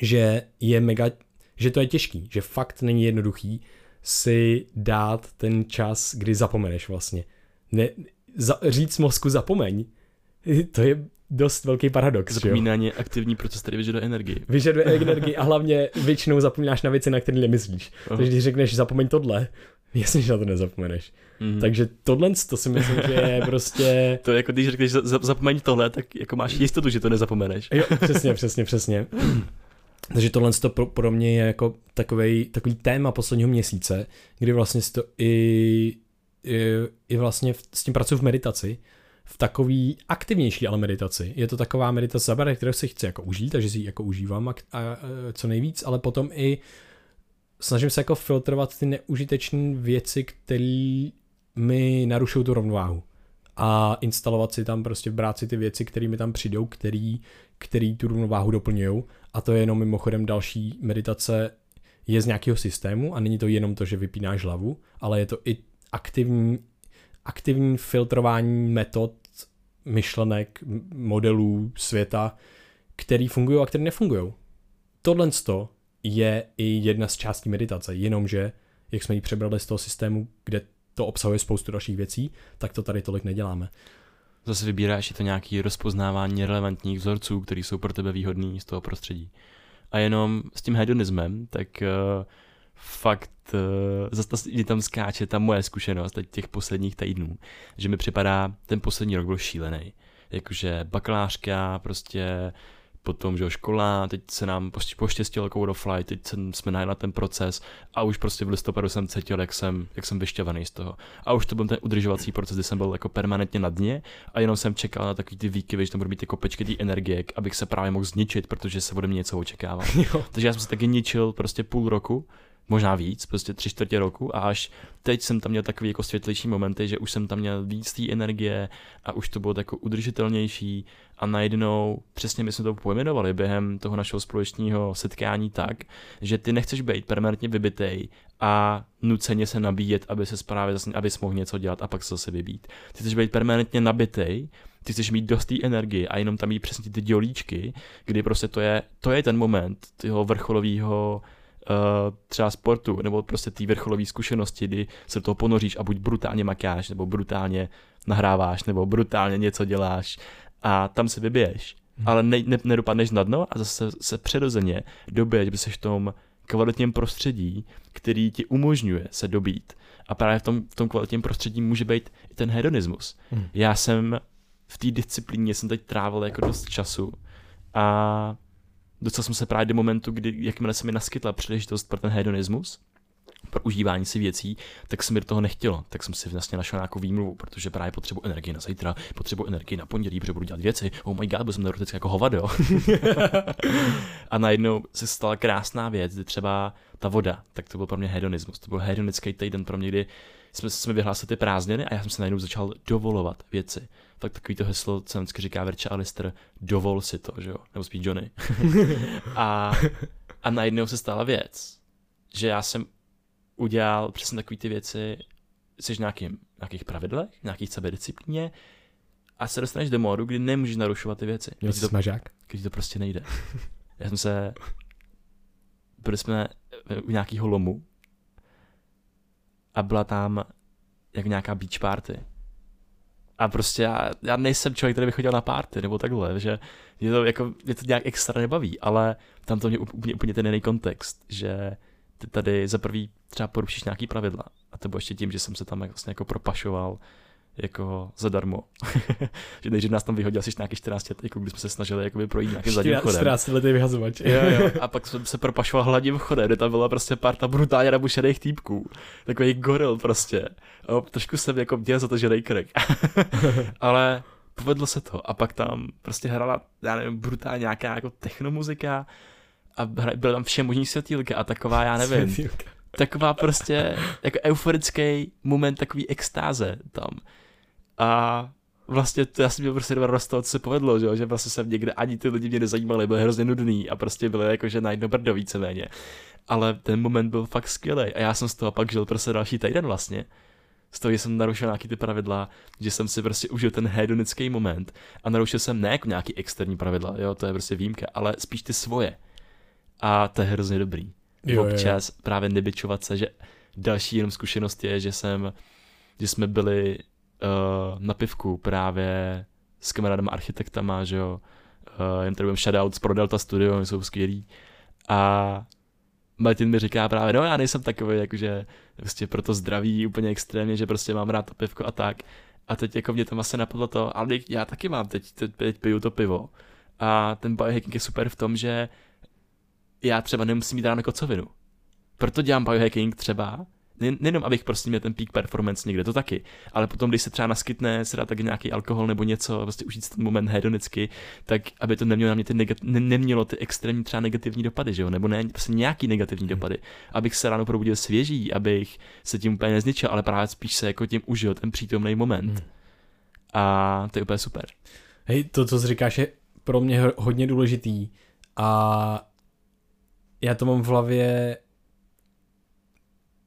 že je mega, že to je těžký, že fakt není jednoduchý si dát ten čas, kdy zapomeneš vlastně. Ne, za, říct mozku zapomeň, to je dost velký paradox.
Zapomínání je aktivní proces, který vyžaduje energii.
Vyžaduje (laughs) energii a hlavně většinou zapomínáš na věci, na které nemyslíš. Uh-huh. Takže když řekneš zapomeň tohle, (laughs) jasně, že na to nezapomeneš. Mm. Takže tohle to si myslím, že je (laughs) prostě...
to je jako když řekneš zapomeň tohle, tak jako máš jistotu, že to nezapomeneš.
jo, přesně, přesně, přesně. (clears throat) Takže tohle to pro, pro mě je jako takový, takový téma posledního měsíce, kdy vlastně to i, i, i vlastně v, s tím pracuji v meditaci, v takový aktivnější ale meditaci. Je to taková meditace zabere, kterou si chci jako užít, takže si ji jako užívám a, a, a, co nejvíc, ale potom i snažím se jako filtrovat ty neužitečné věci, které mi narušují tu rovnováhu. A instalovat si tam prostě brát si ty věci, které mi tam přijdou, který, který tu rovnováhu doplňují. A to je jenom mimochodem další meditace je z nějakého systému a není to jenom to, že vypínáš hlavu, ale je to i aktivní aktivní filtrování metod, myšlenek, modelů světa, který fungují a které nefungují. Tohle je i jedna z částí meditace, jenomže, jak jsme ji přebrali z toho systému, kde to obsahuje spoustu dalších věcí, tak to tady tolik neděláme.
Zase vybíráš to nějaké rozpoznávání relevantních vzorců, které jsou pro tebe výhodný z toho prostředí. a jenom s tím hedonismem, tak uh, fakt zase mě tam skáče ta moje zkušenost teď těch posledních týdnů, že mi připadá, ten poslední rok byl šílený. Jakože bakalářka, prostě potom, že škola, teď se nám poštěstilo Code of Flight, teď jsme najeli na ten proces a už prostě v listopadu jsem cítil, jak jsem, jak jsem vyšťavený z toho. A už to byl ten udržovací proces, kdy jsem byl jako permanentně na dně a jenom jsem čekal na takový ty výkyvy, že tam budou být jako pečky té energie, abych se právě mohl zničit, protože se ode mě něco očekává. (laughs) Takže já jsem se taky ničil prostě půl roku možná víc, prostě tři čtvrtě roku a až teď jsem tam měl takový jako světlejší momenty, že už jsem tam měl víc té energie a už to bylo jako udržitelnější a najednou, přesně my jsme to pojmenovali během toho našeho společného setkání tak, že ty nechceš být permanentně vybitej a nuceně se nabíjet, aby se právě zase, aby mohl něco dělat a pak se zase vybít. Ty chceš být permanentně nabitej, ty chceš mít dost té energie a jenom tam mít přesně ty dělíčky, kdy prostě to je, to je ten moment toho vrcholového uh, třeba sportu, nebo prostě té vrcholové zkušenosti, kdy se do toho ponoříš a buď brutálně makáš, nebo brutálně nahráváš, nebo brutálně něco děláš a tam se vybiješ. Hmm. Ale ne, ne, nedopadneš na dno a zase se přirozeně dobiješ, by seš v tom kvalitním prostředí, který ti umožňuje se dobít. A právě v tom, v tom kvalitním prostředí může být i ten hedonismus. Hmm. Já jsem v té disciplíně jsem teď trávil jako dost času a Dostal jsem se právě do momentu, kdy jakmile se mi naskytla příležitost pro ten hedonismus, pro užívání si věcí, tak se mi do toho nechtělo. Tak jsem si vlastně našel nějakou výmluvu, protože právě potřebuji energii na zítra, potřebuji energii na pondělí, protože budu dělat věci. Oh my god, byl jsem neurotický jako hovado. (laughs) a najednou se stala krásná věc, kdy třeba ta voda, tak to byl pro mě hedonismus. To byl hedonický týden pro mě, kdy jsme, jsme vyhlásili ty prázdniny a já jsem se najednou začal dovolovat věci. Tak takový to heslo, co vždycky říká Verča Alister, dovol si to, že jo, nebo spíš Johnny. (laughs) a, a najednou se stala věc, že já jsem udělal přesně takové ty věci, jsi v nějakým, nějakých pravidlech, nějakých sebedisciplíně a se dostaneš do módu, kdy nemůžeš narušovat ty věci.
Měl jsi to, smažák?
Když to prostě nejde. (laughs) Já jsem se, byli jsme u nějakého lomu a byla tam jak nějaká beach party. A prostě já, já nejsem člověk, který by chodil na party nebo takhle, že mě to, jako, mě to nějak extra nebaví, ale tam to mě úplně, úplně ten jiný kontext, že ty tady za prvý třeba porušíš nějaký pravidla. A to bylo ještě tím, že jsem se tam vlastně jako propašoval jako zadarmo. (laughs) že nejdřív nás tam vyhodil asi nějaký 14 let, jako když jsme se snažili jakoby projít nějakým zadním chodem.
14 letý vyhazovač.
jo, jo. (laughs) A pak jsem se propašoval hladím chodem, kde tam byla prostě parta brutálně nabušených týpků. Takový goril prostě. A trošku jsem jako měl za to, že krek. (laughs) Ale povedlo se to. A pak tam prostě hrála, já nevím, brutálně nějaká jako technomuzika a byl tam vše možný světýlka a taková, já nevím. Světýlka. Taková prostě jako euforický moment, takový extáze tam a vlastně to já jsem měl prostě dva z toho, co se povedlo, že, že vlastně jsem někde ani ty lidi mě nezajímali, byl hrozně nudný a prostě byly jakože na jedno brdo víceméně. Ale ten moment byl fakt skvělý a já jsem z toho pak žil prostě další týden vlastně. Z toho, že jsem narušil nějaký ty pravidla, že jsem si prostě užil ten hedonický moment a narušil jsem ne jako nějaký externí pravidla, jo, to je prostě výjimka, ale spíš ty svoje. A to je hrozně dobrý. Jo, Občas jo. právě nebyčovat se, že další jenom zkušenost je, že jsem, že jsme byli uh, na pivku právě s kamarádama architektama, že jo, uh, jen tady budeme shoutouts pro Delta Studio, oni jsou skvělí. A Martin mi říká právě, no já nejsem takový, jakože prostě pro to zdraví úplně extrémně, že prostě mám rád to pivko a tak. A teď jako mě tam asi napadlo to, ale já taky mám, teď, teď, teď piju to pivo. A ten biohacking je super v tom, že já třeba nemusím mít ráno kocovinu. Proto dělám biohacking třeba, nejenom abych prostě měl ten peak performance někde, to taky, ale potom, když se třeba naskytne, se dá taky nějaký alkohol nebo něco, prostě užít ten moment hedonicky, tak aby to nemělo na mě ty negat- ne- nemělo ty extrémní třeba negativní dopady, že jo, nebo ne, prostě nějaký negativní hmm. dopady, abych se ráno probudil svěží, abych se tím úplně nezničil, ale právě spíš se jako tím užil ten přítomný moment. Hmm. A to je úplně super.
Hej, to, co jsi říkáš, je pro mě hodně důležitý a já to mám v hlavě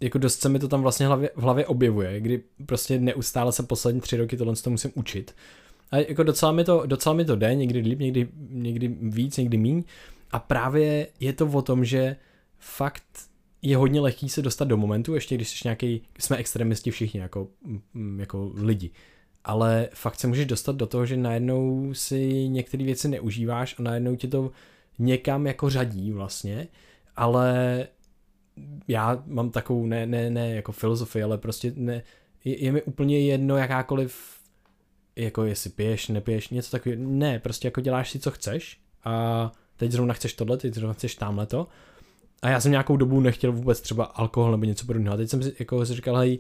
jako dost se mi to tam vlastně hlavě, v hlavě objevuje, kdy prostě neustále se poslední tři roky tohle to musím učit. A jako docela mi to, docela mi to jde, někdy líp, někdy, někdy víc, někdy míň. A právě je to o tom, že fakt je hodně lehký se dostat do momentu, ještě když jsi nějaký, jsme extremisti všichni, jako, mm, jako lidi. Ale fakt se můžeš dostat do toho, že najednou si některé věci neužíváš a najednou ti to někam jako řadí vlastně, ale já mám takovou, ne, ne, ne jako filozofii, ale prostě ne, je, je mi úplně jedno jakákoliv, jako jestli piješ, nepiješ, něco takového, ne, prostě jako děláš si, co chceš a teď zrovna chceš tohle, teď zrovna chceš tamhle to. A já jsem nějakou dobu nechtěl vůbec třeba alkohol nebo něco podobného. A teď jsem si, jako si říkal, hej,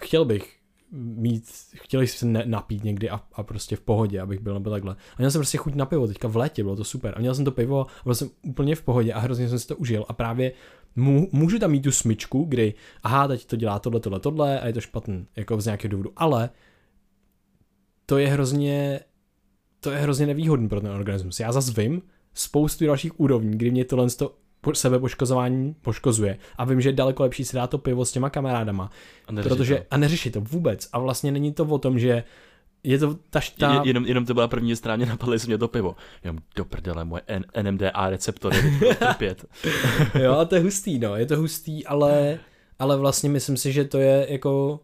chtěl bych mít, chtěl bych se napít někdy a, a, prostě v pohodě, abych byl nebo takhle. A měl jsem prostě chuť na pivo, teďka v létě, bylo to super. A měl jsem to pivo a byl jsem úplně v pohodě a hrozně jsem si to užil. A právě můžu tam mít tu smyčku, kdy, aha, teď to dělá tohle, tohle, tohle a je to špatný, jako z nějakého důvodu. Ale to je hrozně, to je hrozně nevýhodný pro ten organismus. Já zase vím spoustu dalších úrovní, kdy mě tohle sebepoškozování poškozuje. A vím, že je daleko lepší si dát to pivo s těma kamarádama. A protože, to. a neřešit to vůbec. A vlastně není to o tom, že je to ta štá...
Jenom, jenom to byla první stráně, napadly se mě to pivo. Jenom do prdele, moje N- NMDA receptory, pět. (laughs)
jo, a to je hustý, no, je to hustý, ale, ale vlastně myslím si, že to je jako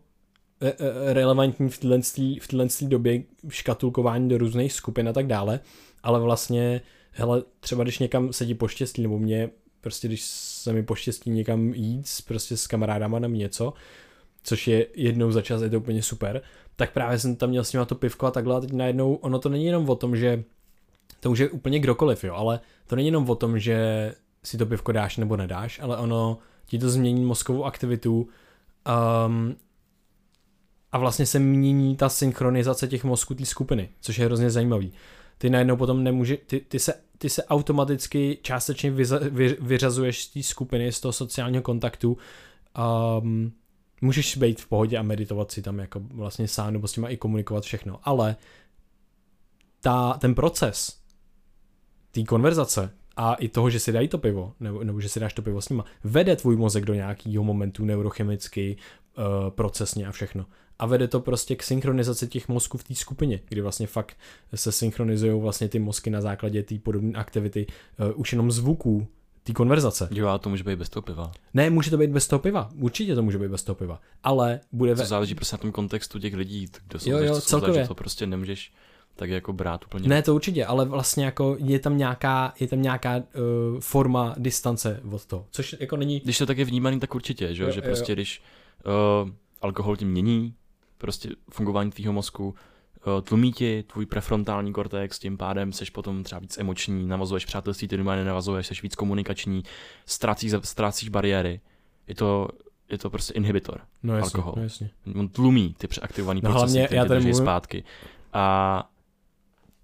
e, e, relevantní v této, v této době škatulkování do různých skupin a tak dále, ale vlastně, hele, třeba když někam sedí poštěstí, nebo mě prostě když se mi poštěstí někam jít prostě s kamarádama na něco, což je jednou za čas, je to úplně super, tak právě jsem tam měl s nimi to pivko a takhle a teď najednou, ono to není jenom o tom, že to už je úplně kdokoliv, jo, ale to není jenom o tom, že si to pivko dáš nebo nedáš, ale ono ti to změní mozkovou aktivitu um, a vlastně se mění ta synchronizace těch mozků té skupiny, což je hrozně zajímavý. Ty najednou potom nemůže, ty, ty se ty se automaticky částečně vyřazuješ z té skupiny, z toho sociálního kontaktu. Um, můžeš být v pohodě a meditovat si tam jako vlastně sám nebo s těma i komunikovat všechno, ale ta, ten proces té konverzace a i toho, že si dají to pivo, nebo, nebo že si dáš to pivo s nima, vede tvůj mozek do nějakého momentu neurochemicky, uh, procesně a všechno. A vede to prostě k synchronizaci těch mozků v té skupině, kdy vlastně fakt se synchronizují vlastně ty mozky na základě té podobné aktivity uh, už jenom zvuků té konverzace.
Jo, a to může být bez toho piva.
Ne, může to být bez toho piva. Určitě to může být bez toho piva. Ale bude...
To záleží prostě na tom kontextu těch lidí, kdo jsou, jo, jo, celkově. to prostě nemůžeš tak jako brát úplně.
Ne, to určitě, ale vlastně jako je tam nějaká, je tam nějaká uh, forma distance od toho, což jako není...
Když to tak je vnímaný, tak určitě, že, jo, že jo, prostě jo. když uh, alkohol tím mění prostě fungování tvýho mozku, tlumí ti tvůj prefrontální kortex, tím pádem seš potom třeba víc emoční, navazuješ přátelství, ty doma nenavazuješ, seš víc komunikační, ztrácíš, ztrácíš bariéry. Je to, je to prostě inhibitor.
No jasně,
alkohol.
No jasně.
On tlumí ty přeaktivované no, procesy, které já tady mluvím... zpátky. A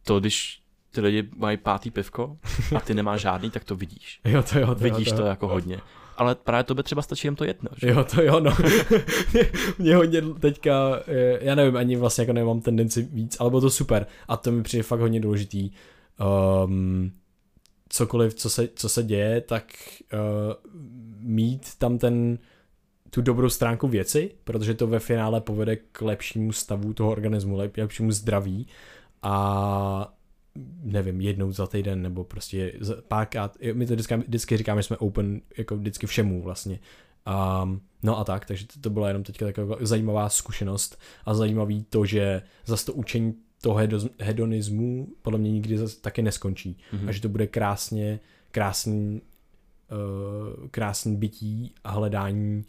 to, když ty lidi mají pátý pivko a ty nemáš žádný, tak to vidíš.
Jo, to jo, to
vidíš
jo,
to, to jako hodně ale právě to by třeba stačí jen to jedno. Že?
Jo, to jo, no. (laughs) mě hodně teďka, eh, já nevím, ani vlastně jako nemám tendenci víc, ale bylo to super a to mi přijde fakt hodně důležitý. Um, cokoliv, co se, co se děje, tak uh, mít tam ten tu dobrou stránku věci, protože to ve finále povede k lepšímu stavu toho organismu, lepšímu zdraví a nevím, jednou za týden, nebo prostě párkrát, my to vždycky, vždycky říkáme, že jsme open jako vždycky všemu vlastně. Um, no a tak, takže to, to byla jenom teďka taková zajímavá zkušenost a zajímavý to, že zase to učení toho hedonismu podle mě nikdy zase taky neskončí mm-hmm. a že to bude krásně, krásný, uh, krásný bytí a hledání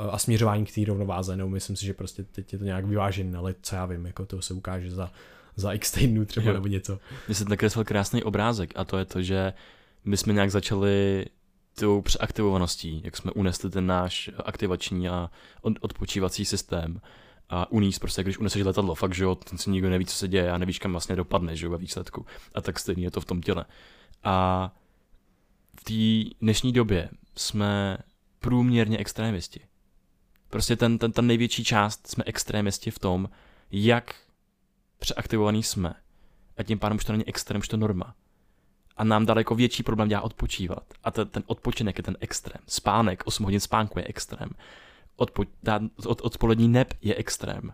uh, a směřování k té rovnováze, no myslím si, že prostě teď je to nějak vyvážené, ale co já vím, jako to se ukáže za za x týdnů třeba jo. nebo něco.
Mně se nakreslil krásný obrázek a to je to, že my jsme nějak začali tou přeaktivovaností, jak jsme unesli ten náš aktivační a odpočívací systém a uníst prostě, když uneseš letadlo, fakt, že jo, ten si nikdo neví, co se děje a nevíš, kam vlastně dopadne, že jo, ve výsledku. A tak stejně je to v tom těle. A v té dnešní době jsme průměrně extrémisti. Prostě ten, ten, ta největší část jsme extrémisti v tom, jak přeaktivovaný jsme. A tím pádem už to není extrém, už to norma. A nám daleko větší problém dělá odpočívat. A ten, ten odpočinek je ten extrém. Spánek, 8 hodin spánku je extrém. Odpo, dát, od, odpolední neb je extrém.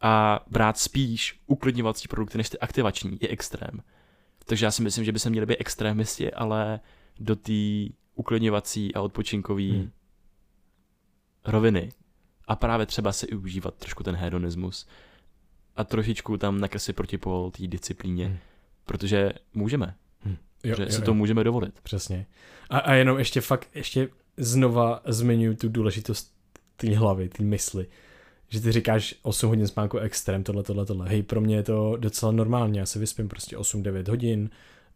A brát spíš uklidňovací produkty než ty aktivační je extrém. Takže já si myslím, že by se měli být extrémisti, ale do té uklidňovací a odpočinkové hmm. roviny. A právě třeba si užívat trošku ten hedonismus a trošičku tam nakreslit protipol té disciplíně, hmm. protože můžeme. Hmm. jo, že jo, si jo. to můžeme dovolit.
Přesně. A, a jenom ještě fakt, ještě znova zmiňuji tu důležitost té hlavy, té mysli. Že ty říkáš 8 hodin spánku extrém, tohle, tohle, tohle. Hej, pro mě je to docela normálně, já se vyspím prostě 8-9 hodin,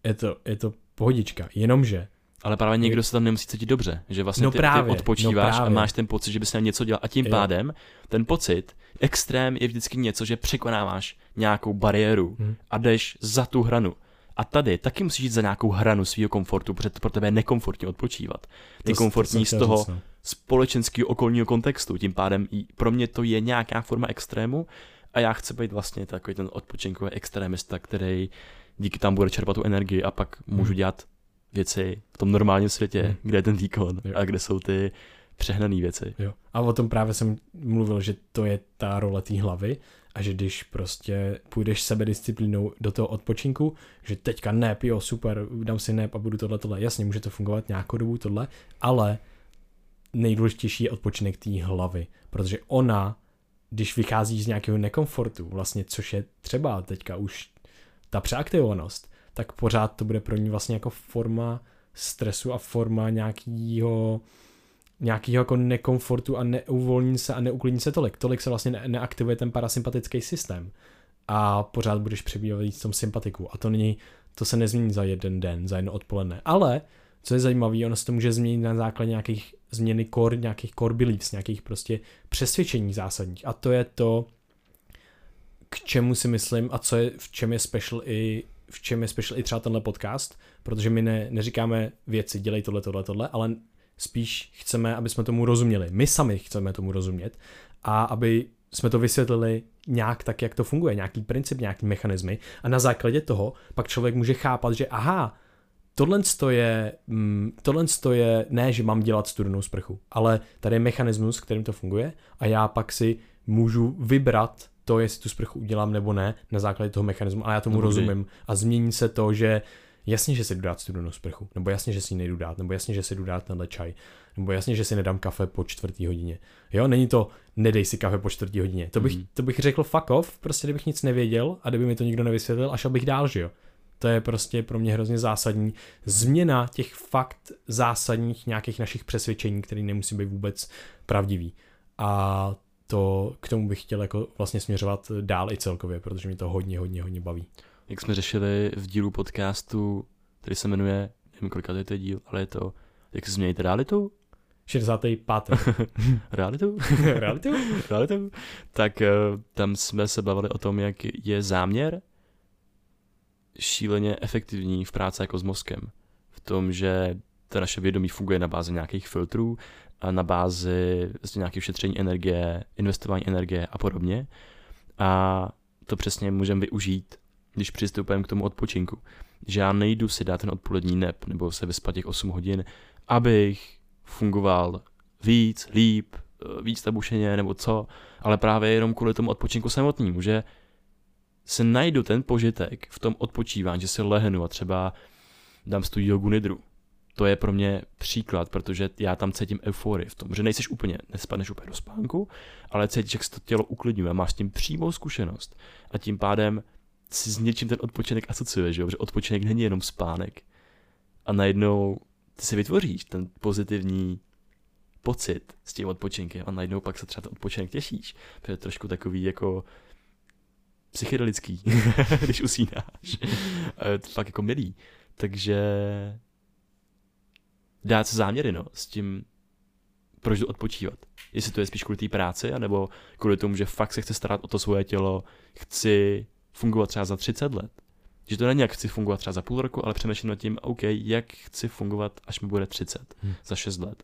je to, je to pohodička, jenomže
ale právě někdo se tam nemusí cítit dobře, že vlastně no ty, právě, ty odpočíváš no a máš ten pocit, že bys měl něco dělat a tím jo. pádem ten pocit, extrém je vždycky něco, že překonáváš nějakou bariéru hmm. a jdeš za tu hranu. A tady taky musíš jít za nějakou hranu svého komfortu, protože to pro tebe je nekomfortně odpočívat. Ty to, komfortní to z toho říct, no. společenského okolního kontextu. Tím pádem pro mě to je nějaká forma extrému a já chci být vlastně takový ten odpočinkový extrémista, který díky tam bude čerpat tu energii a pak můžu hmm. dělat věci v tom normálním světě, hmm. kde je ten výkon jo. a kde jsou ty přehnané věci.
Jo. A o tom právě jsem mluvil, že to je ta role té hlavy a že když prostě půjdeš sebedisciplínou do toho odpočinku, že teďka nep, jo, super, dám si nep a budu tohle, tohle, jasně, může to fungovat nějakou dobu tohle, ale nejdůležitější je odpočinek té hlavy, protože ona, když vychází z nějakého nekomfortu, vlastně, což je třeba teďka už ta přeaktivovanost, tak pořád to bude pro ní vlastně jako forma stresu a forma nějakého nějakého jako nekomfortu a neuvolní se a neuklidní se tolik. Tolik se vlastně ne- neaktivuje ten parasympatický systém a pořád budeš přebývat v tom sympatiku. A to není, to se nezmění za jeden den, za jedno odpoledne. Ale, co je zajímavé, ono se to může změnit na základě nějakých změny core, nějakých core beliefs, nějakých prostě přesvědčení zásadních. A to je to, k čemu si myslím a co je, v čem je special i v čem je special i třeba tenhle podcast, protože my ne, neříkáme věci, dělej tohle, tohle, tohle, ale spíš chceme, aby jsme tomu rozuměli. My sami chceme tomu rozumět a aby jsme to vysvětlili nějak tak, jak to funguje, nějaký princip, nějaký mechanismy a na základě toho pak člověk může chápat, že aha, tohle je, mm, tohle je ne, že mám dělat studenou sprchu, ale tady je mechanismus, kterým to funguje a já pak si můžu vybrat to, jestli tu sprchu udělám nebo ne, na základě toho mechanismu, ale já tomu Dobrý. rozumím a změní se to, že jasně, že si jdu dát studenou sprchu, nebo jasně, že si ji nejdu dát, nebo jasně, že si jdu dát tenhle čaj, nebo jasně, že si nedám kafe po čtvrtý hodině. Jo, není to nedej si kafe po čtvrtý hodině. To bych, mm. to bych řekl fuck off, prostě kdybych nic nevěděl a kdyby mi to nikdo nevysvětlil a šel bych dál, že jo. To je prostě pro mě hrozně zásadní změna těch fakt zásadních nějakých našich přesvědčení, které nemusí být vůbec pravdivý. A to k tomu bych chtěl jako vlastně směřovat dál i celkově, protože mi to hodně, hodně, hodně baví.
Jak jsme řešili v dílu podcastu, který se jmenuje, nevím kolika to je to díl, ale je to, jak se změníte realitu?
65.
realitu?
realitu?
realitu? Tak uh, tam jsme se bavili o tom, jak je záměr šíleně efektivní v práci jako s mozkem. V tom, že to naše vědomí funguje na bázi nějakých filtrů na bázi vlastně nějakého šetření energie, investování energie a podobně. A to přesně můžeme využít, když přistupujeme k tomu odpočinku. Že já nejdu si dát ten odpolední nep nebo se vyspat těch 8 hodin, abych fungoval víc, líp, víc tabušeně nebo co, ale právě jenom kvůli tomu odpočinku samotnému, že se najdu ten požitek v tom odpočívání, že si lehnu a třeba dám tu jogu nidru, to je pro mě příklad, protože já tam cítím euforii v tom, že nejseš úplně, nespadneš úplně do spánku, ale cítíš, jak se to tělo uklidňuje, máš s tím přímou zkušenost a tím pádem si s něčím ten odpočinek asociuješ, že odpočinek není jenom spánek. A najednou ty si vytvoříš ten pozitivní pocit s tím odpočinkem a najednou pak se třeba ten odpočinek těšíš. To je trošku takový jako psychedelický, (laughs) když usínáš. fakt jako milý. Takže dát se záměry, no, s tím, proč jdu odpočívat. Jestli to je spíš kvůli té práci, anebo kvůli tomu, že fakt se chci starat o to svoje tělo, chci fungovat třeba za 30 let. Že to není jak chci fungovat třeba za půl roku, ale přemýšlím nad tím, OK, jak chci fungovat, až mi bude 30, hmm. za 6 let.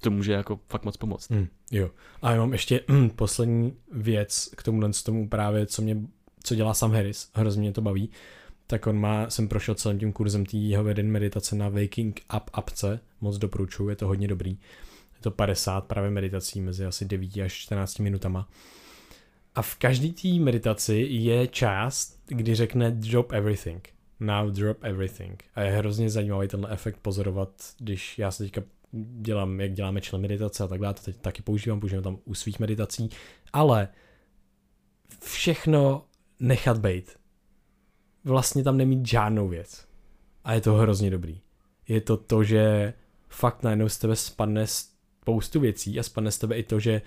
To může jako fakt moc pomoct.
Hmm, jo. A já mám ještě hm, (clears throat) poslední věc k tomu, tomu právě, co mě, co dělá Sam Harris, hrozně mě to baví tak on má, jsem prošel celým tím kurzem té jeho veden meditace na Waking Up apce, moc doporučuji, je to hodně dobrý. Je to 50 právě meditací mezi asi 9 až 14 minutama. A v každé té meditaci je část, kdy řekne drop everything. Now drop everything. A je hrozně zajímavý tenhle efekt pozorovat, když já se teďka dělám, jak děláme člen meditace a tak dále, to teď taky používám, používám tam u svých meditací, ale všechno nechat být vlastně tam nemít žádnou věc. A je to hrozně dobrý. Je to to, že fakt najednou z tebe spadne spoustu věcí a spadne z tebe i to, že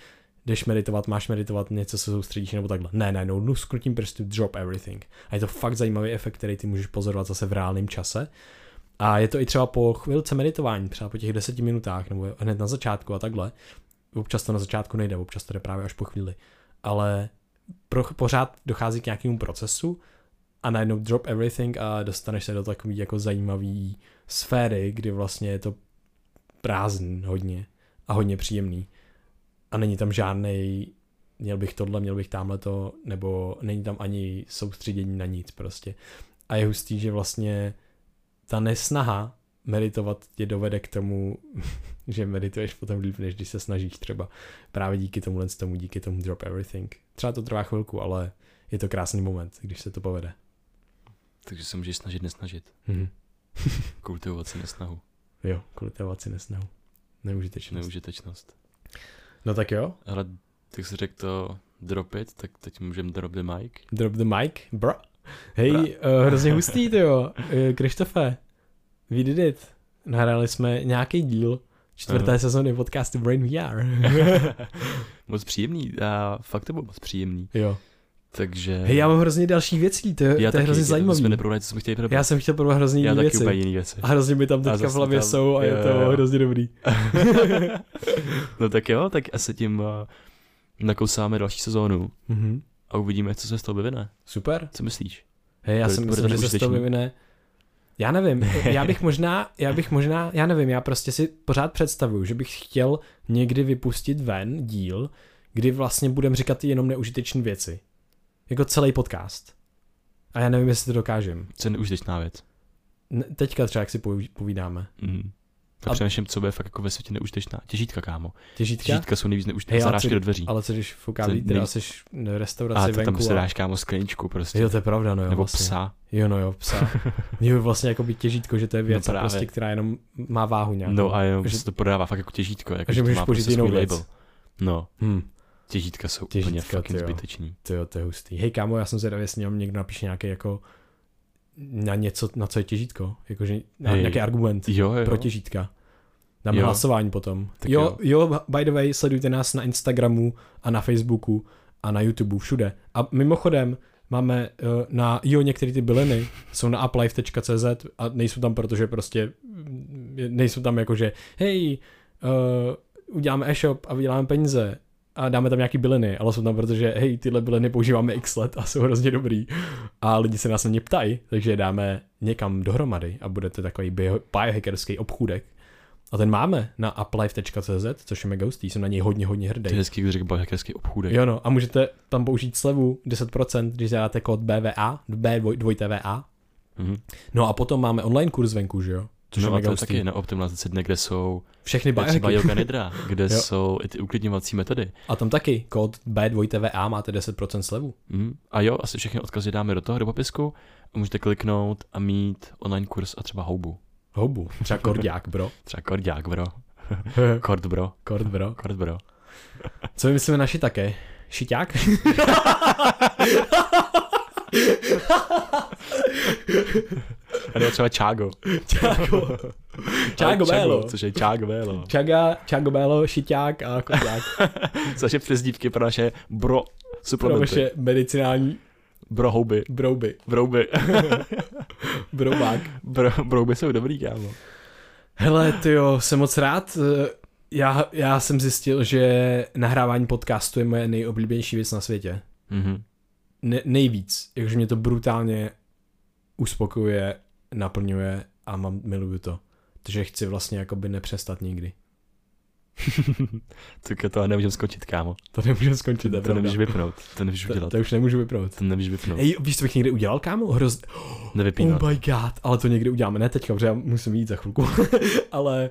jdeš meditovat, máš meditovat, něco se soustředíš nebo takhle. Ne, ne, no, skrutím prstu, drop everything. A je to fakt zajímavý efekt, který ty můžeš pozorovat zase v reálném čase. A je to i třeba po chvilce meditování, třeba po těch deseti minutách, nebo hned na začátku a takhle. Občas to na začátku nejde, občas to jde právě až po chvíli. Ale pro, pořád dochází k nějakému procesu a najednou drop everything a dostaneš se do takový jako zajímavý sféry, kdy vlastně je to prázdný hodně a hodně příjemný. A není tam žádný měl bych tohle, měl bych tamhle to, nebo není tam ani soustředění na nic prostě. A je hustý, že vlastně ta nesnaha meditovat tě dovede k tomu, (laughs) že medituješ potom líp, než když se snažíš třeba právě díky tomu tomu, díky tomu drop everything. Třeba to trvá chvilku, ale je to krásný moment, když se to povede.
Takže se můžeš snažit nesnažit.
Mhm. (laughs)
Kultivovat si nesnahu.
Jo, kultivovat si nesnahu. Neužitečnost.
Neužitečnost.
No tak jo.
Ale tak jsi řekl to drop it, tak teď můžeme drop the mic.
Drop the mic, bro. Hej, uh, hrozně hustý, to jo. Uh, Krištofe, we did it. Nahráli jsme nějaký díl čtvrté uh. sezóny podcastu Brain VR. (laughs)
moc příjemný, a fakt to bylo moc příjemný.
Jo.
Takže...
Hej, já mám hrozně další věcí, to, je,
já
to je hrozně zajímavé.
Jsme neprobrali, co jsme chtěli probrat.
Já jsem chtěl probrat hrozně jiné věci.
Já taky jiné věci.
A hrozně mi tam teďka v hlavě tam... jsou a je to jo. hrozně dobrý. (laughs)
no tak jo, tak asi tím uh, nakousáme další sezónu.
Mm-hmm.
A uvidíme, co se z toho vyvine.
Super.
Co myslíš?
Hej, já si myslím, že se z toho vyvine. Já nevím, já bych (laughs) možná, já bych možná, já nevím, já prostě si pořád představuju, že bych chtěl někdy vypustit ven díl, kdy vlastně budem říkat jenom neužitečné věci. Jako celý podcast. A já nevím, jestli to dokážem.
Co je neužitečná věc?
Ne, teďka třeba, jak si povídáme.
Mm. A, a přemýšlím, co bude fakt jako ve světě neužitečná. Těžítka, kámo.
Těžítka?
Těžítka jsou nejvíc neužitečná. Zarážky do dveří.
Ale co když fouká vítr a jsi v restauraci
venku. tam si dáš, kámo, skleničku prostě.
Jo, to je pravda, no jo.
Nebo
vlastně.
psa.
Jo, no jo, psa. (laughs) jo, vlastně jako by těžítko, že to je věc, no prostě, která jenom má váhu nějak.
No a jenom že... se to prodává fakt jako těžítko. Jako,
že, že můžeš použít prostě jinou věc.
Label. No.
Hmm.
Těžítka jsou Těžítka, úplně fucking tyjo. zbytečný.
To jo, to je hustý. Hej kámo, já jsem zvědavý, jestli někdo, někdo napíše nějaký jako na něco, na co je těžítko. Jakože na hey. nějaký argument
jo, jo.
pro těžítka. Dáme jo. hlasování potom. jo, jo, jo, by the way, sledujte nás na Instagramu a na Facebooku a na YouTube, všude. A mimochodem, máme uh, na, jo, některé ty byliny jsou na uplife.cz a nejsou tam, protože prostě nejsou tam jako, že hej, uh, uděláme e-shop a vyděláme peníze a dáme tam nějaký byliny, ale jsou tam, protože hej, tyhle byliny používáme x let a jsou hrozně dobrý a lidi se nás na ně ptají, takže je dáme někam dohromady a bude to takový biohackerský obchůdek. A ten máme na uplife.cz, což je mega hustý, jsem na něj hodně, hodně hrdý. To
je hezký, když řekl biohackerský obchůdek.
Jo no, a můžete tam použít slevu 10%, když zadáte kód BVA, B2TVA. Mm-hmm. No a potom máme online kurz venku, že jo?
Což no je a taky na optimalizaci dne, kde jsou
všechny biohacky.
Třeba yoga nidra, (laughs) kde jsou i ty uklidňovací metody.
A tam taky kód B2TVA máte 10% slevu.
Mm. A jo, asi všechny odkazy dáme do toho, do popisku. A můžete kliknout a mít online kurz a třeba houbu.
Houbu, třeba (laughs) kordiák, bro.
třeba kordiák, bro. (laughs) Kord, bro.
Kord, bro.
Kord, bro.
Co vymyslíme naši také? Šiťák?
A nebo třeba Čágo.
Čágo. Čágo Bélo.
Což je Čágo Bélo.
Čaga, Čágo Bélo, Šiťák a Kodák. (laughs)
což je přezdívky pro naše bro suplementy.
Pro naše medicinální
Brohouby.
Brouby.
Brouby. (laughs)
Broubák.
Bro, brouby jsou dobrý, kámo.
Hele, ty jo, jsem moc rád. Já, já jsem zjistil, že nahrávání podcastu je moje nejoblíbenější věc na světě.
Mm-hmm.
Ne, nejvíc. Jakože mě to brutálně uspokojuje, naplňuje a mám, miluju to. Takže chci vlastně jakoby nepřestat nikdy. (laughs)
tak to nemůžeme skončit, kámo.
To nemůžeme skončit, to,
to nemůžeš vypnout, to nemůžeš udělat.
To, to už nemůžu vypnout.
To nemůžeš vypnout.
Ej, víš, co bych někdy udělal, kámo? Hroz... (gasps)
Nevypínat.
Oh my god, ale to někdy uděláme, ne teďka, protože já musím jít za chvilku. (laughs) ale,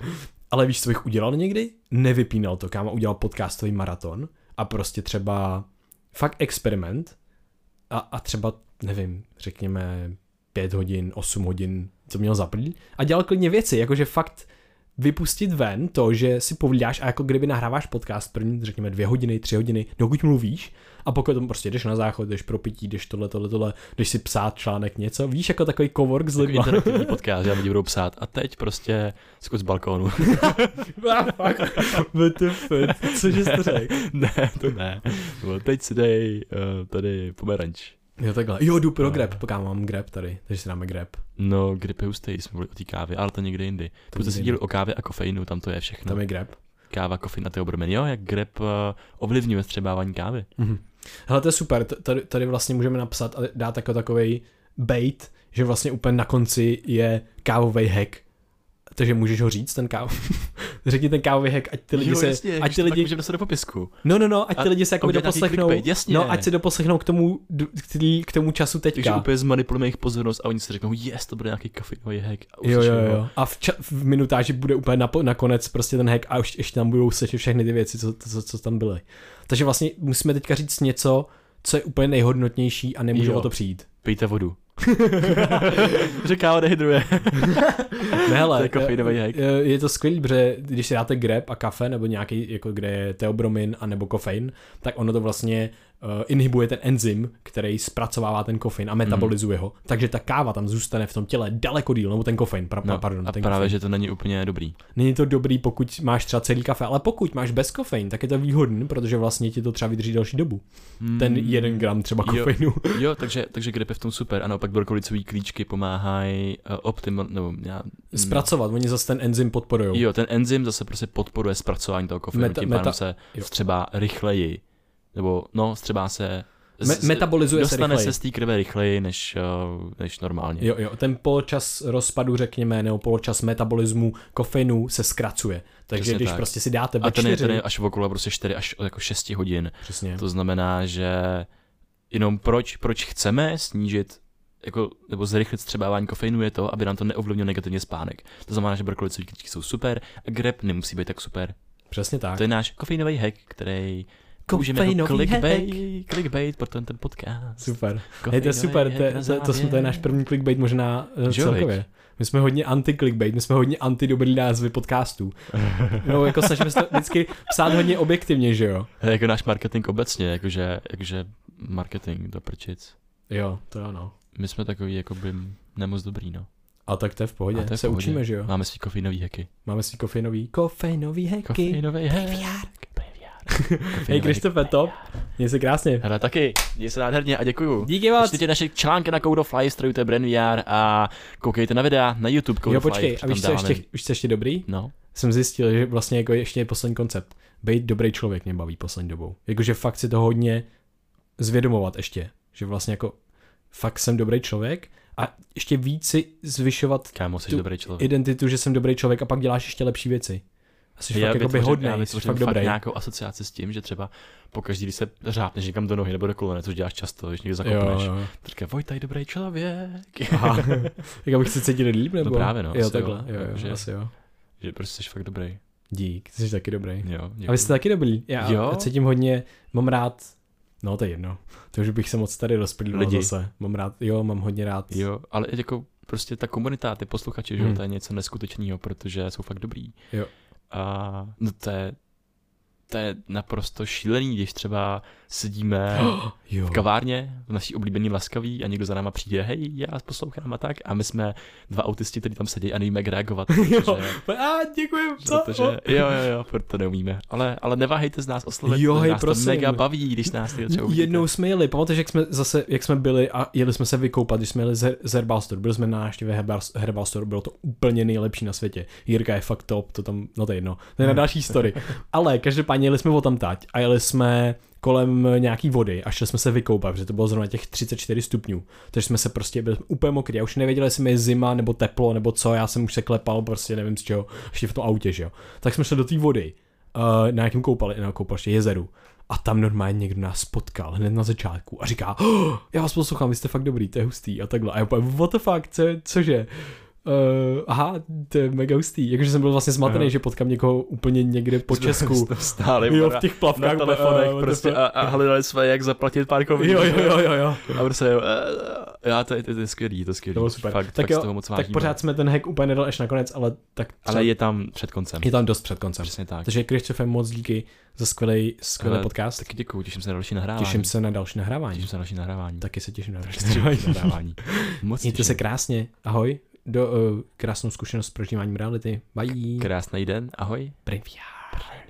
ale víš, co bych udělal někdy? Nevypínal to, kámo, udělal podcastový maraton a prostě třeba fakt experiment a, a třeba, nevím, řekněme 5 hodin, 8 hodin, co měl zaplý a dělal klidně věci, jakože fakt vypustit ven to, že si povídáš a jako kdyby nahráváš podcast první, řekněme, dvě hodiny, tři hodiny, dokud mluvíš, a pokud tam prostě jdeš na záchod, jdeš pro pití, jdeš tohle, tohle, tohle, jdeš si psát článek, něco, víš, jako takový cowork s lidmi.
Interaktivní (laughs) podcast, já lidi budou psát. A teď prostě skoč z balkónu. (laughs)
WTF, cože jsi to řekl? (laughs)
ne, to ne. No, teď si dej uh, tady pomeranč.
Jo, takhle. Jo, jdu pro grab, pokud mám grab tady, takže si dáme grab.
No, grip je hustý, jsme mluvili o té kávě, ale to někde jindy. Pokud jste si o kávě a kofeinu, tam to je všechno.
Tam je grab.
Káva, kofein a ty obrmen. Jo, jak grep uh, ovlivňuje střebávání kávy.
Mhm. Hele, to je super, tady, tady vlastně můžeme napsat a dát jako takový bait, že vlastně úplně na konci je kávový hack. Takže můžeš ho říct, ten káv. (laughs) Řekni ten kávový hack, ať ty lidi
jo,
se,
jasně,
ať ty
lidi... můžeme dostat do popisku.
no no no, ať ty
A
lidi se jako doposlechnou,
jasně.
no ať si doposlechnou k tomu, d- k, tý- k tomu času
Takže
teďka.
úplně zmanipulujeme jejich pozornost a oni si řeknou, yes, to bude nějaký kofeinový hack. A
Jo, jo, jo. A v, ča- v minutáži bude úplně napo- nakonec prostě ten hack a už ještě tam budou slyšet všechny ty věci, co, co, co tam byly. Takže vlastně musíme teďka říct něco, co je úplně nejhodnotnější a nemůže
Jo.
o to přijít.
Pijte vodu. (laughs) Že káva dehydruje. (laughs)
Ne, hele,
To je kofeinový hack.
je, je to skvělý, protože když si dáte grep a kafe, nebo nějaký, jako kde je teobromin a nebo kofein, tak ono to vlastně inhibuje ten enzym, který zpracovává ten kofein a metabolizuje ho. Takže ta káva tam zůstane v tom těle daleko díl, nebo ten kofein, pra,
No,
pardon,
a
ten
právě,
kofein.
že to není úplně dobrý.
Není to dobrý, pokud máš třeba celý kafe, ale pokud máš bez kofein, tak je to výhodný, protože vlastně ti to třeba vydrží další dobu. Ten jeden gram třeba
Jo.
kofeinu. (laughs)
Jo, takže, takže grip je v tom super. A naopak brokolicový klíčky pomáhají uh, optimal, nebo já,
Zpracovat, oni zase ten enzym podporují.
Jo, ten enzym zase prostě podporuje zpracování toho kofeinu,
Meta-
tím pádem
meta-
se
jo.
střebá rychleji. Nebo, no, střebá se...
Me- metabolizuje se
dostane
rychleji.
se z té krve rychleji, než, uh, než normálně.
Jo, jo, ten poločas rozpadu, řekněme, nebo poločas metabolismu kofeinu se zkracuje. Takže
Přesně
když
tak.
prostě si dáte ve
A ten je,
čtyři,
ten je až okolo prostě 4 až jako 6 hodin.
přesně,
To znamená, že jenom proč, proč chceme snížit jako, nebo zrychlit střebávání kofeinu je to, aby nám to neovlivnilo negativně spánek. To znamená, že brokolicové klíčky jsou super a grep nemusí být tak super.
přesně tak.
To je náš kofeinový hack, který použijeme jako clickbait, clickbait pro ten, ten podcast.
Super. Hej, to je super, to, je,
na
to, to, jsme, to je náš první clickbait možná
Že jo,
celkově. My jsme hodně anti-clickbait, my jsme hodně anti-dobrý názvy podcastů. (laughs) No, jako snažíme se to vždycky psát hodně objektivně, že jo?
To je jako náš marketing obecně, jakože, jakože marketing do prčic.
Jo, to jo, no.
My jsme takový jakoby nemoc dobrý, no.
A tak to je v pohodě,
A to je v
se
pohodě.
učíme, že jo?
Máme svý kofeinový hacky.
Máme si kofeinový, kofeinový hacky.
Kofeinový hack.
Hej, Krištofe, top. Měj se krásně.
Hele, taky, měj se nádherně a děkuju.
Díky moc.
Čtěte naše články na Code of Life, strojujte Brand VR a koukejte na videa na YouTube Code
Jo,
of
počkej,
Life.
a víš, co ještě, už jsi ještě dobrý?
No,
Jsem zjistil, že vlastně jako ještě je poslední koncept. Být dobrý člověk mě baví poslední dobou. Jakože fakt si to hodně zvědomovat ještě. Že vlastně jako fakt jsem dobrý člověk a ještě víc si zvyšovat
kámo, jsi
Tu
dobrý člověk.
identitu, že jsem dobrý člověk a pak děláš ještě lepší věci. A jsi
Já
fakt jako by
vytvořím-
hodný,
já
jsi fakt dobrý.
nějakou asociaci s tím, že třeba pokaždý, když se řápneš někam do nohy nebo do kolene, což děláš často, když někde
Jo,
zakopneš,
jo.
tak říká, Vojta je dobrý člověk.
Aha. (laughs) (laughs) Jak abych se cítil líp, nebo?
No právě, no,
Jo, takhle,
jo.
jo, jo,
Že-
asi jo.
že prostě jsi fakt dobrý.
Dík, jsi taky dobrý.
Jo,
A vy jste taky dobrý. Já
Jo.
jo? cítím hodně, mám rád, no to je jedno, to už bych se moc tady rozprdil zase. Mám rád, jo, mám hodně rád.
Jo, ale jako prostě ta komunita, ty posluchači, že
Hmm.
jo, to je něco neskutečného, protože jsou fakt dobrý.
Jo.
A no to je, to je naprosto šílený, když třeba sedíme (gasps)
jo.
v kavárně, v naší oblíbený laskavý a někdo za náma přijde, hej, já vás poslouchám a tak. A my jsme dva autisti, kteří tam sedí a nevíme, jak reagovat. (laughs)
jo.
Protože,
A děkuji, co?
protože, (laughs) jo, jo, jo, proto to neumíme. Ale, ale neváhejte z nás oslovit,
Jo, hej,
nás
prosím.
to mega baví, když nás někdo třeba uvidíte.
Jednou jsme jeli, pamatuješ, jak jsme zase, jak jsme byli a jeli jsme se vykoupat, když jsme jeli z, z Herbal Store, byli jsme na návštěvě Herbal, Herbal Store, bylo to úplně nejlepší na světě. Jirka je fakt top, to tam, no to je jedno, to je na další story. (laughs) Ale každopádně jeli jsme o tam tať a jeli jsme kolem nějaký vody a šli jsme se vykoupat, protože to bylo zrovna těch 34 stupňů. Takže jsme se prostě byli úplně mokrý. Já už nevěděl, jestli mi je zima nebo teplo nebo co, já jsem už se klepal, prostě nevím z čeho, ještě v tom autě, že jo. Tak jsme šli do té vody, uh, na nějakém koupali, na koupaliště jezeru. A tam normálně někdo nás potkal hned na začátku a říká, oh, já vás poslouchám, vy jste fakt dobrý, to je hustý a takhle. A já úplně, what the fuck, co, cože? Uh, aha, to je mega hustý. Jakože jsem byl vlastně zmatený,
Aha.
že potkám někoho úplně někde po Česku.
Jsme stáli
Jo, v těch plavkách.
na telefonech
uh,
prostě a, a hledali jsme, jak zaplatit parkovní.
Jo, jo, jo, jo, jo.
A prostě, jo, eh, já, to, je- to, je skvělý, to je skvělý.
To super.
Fakt,
tak
fakt
jo,
moc
tak pořád jsme ten hack úplně nedal až nakonec, ale tak třeba,
Ale je tam před koncem.
je tam dost před koncem.
Přesně tak.
Takže Krištofe, moc díky za skvělý, skvělý podcast.
Taky děkuju, těším se na další nahrávání.
Těším se na další nahrávání.
Těším se na další nahrávání.
Taky se těším na další nahrávání.
Moc
Mějte se krásně. Ahoj. Do uh, krásnou zkušenost s prožíváním reality. Bye.
Krásný den, ahoj.
Privyar.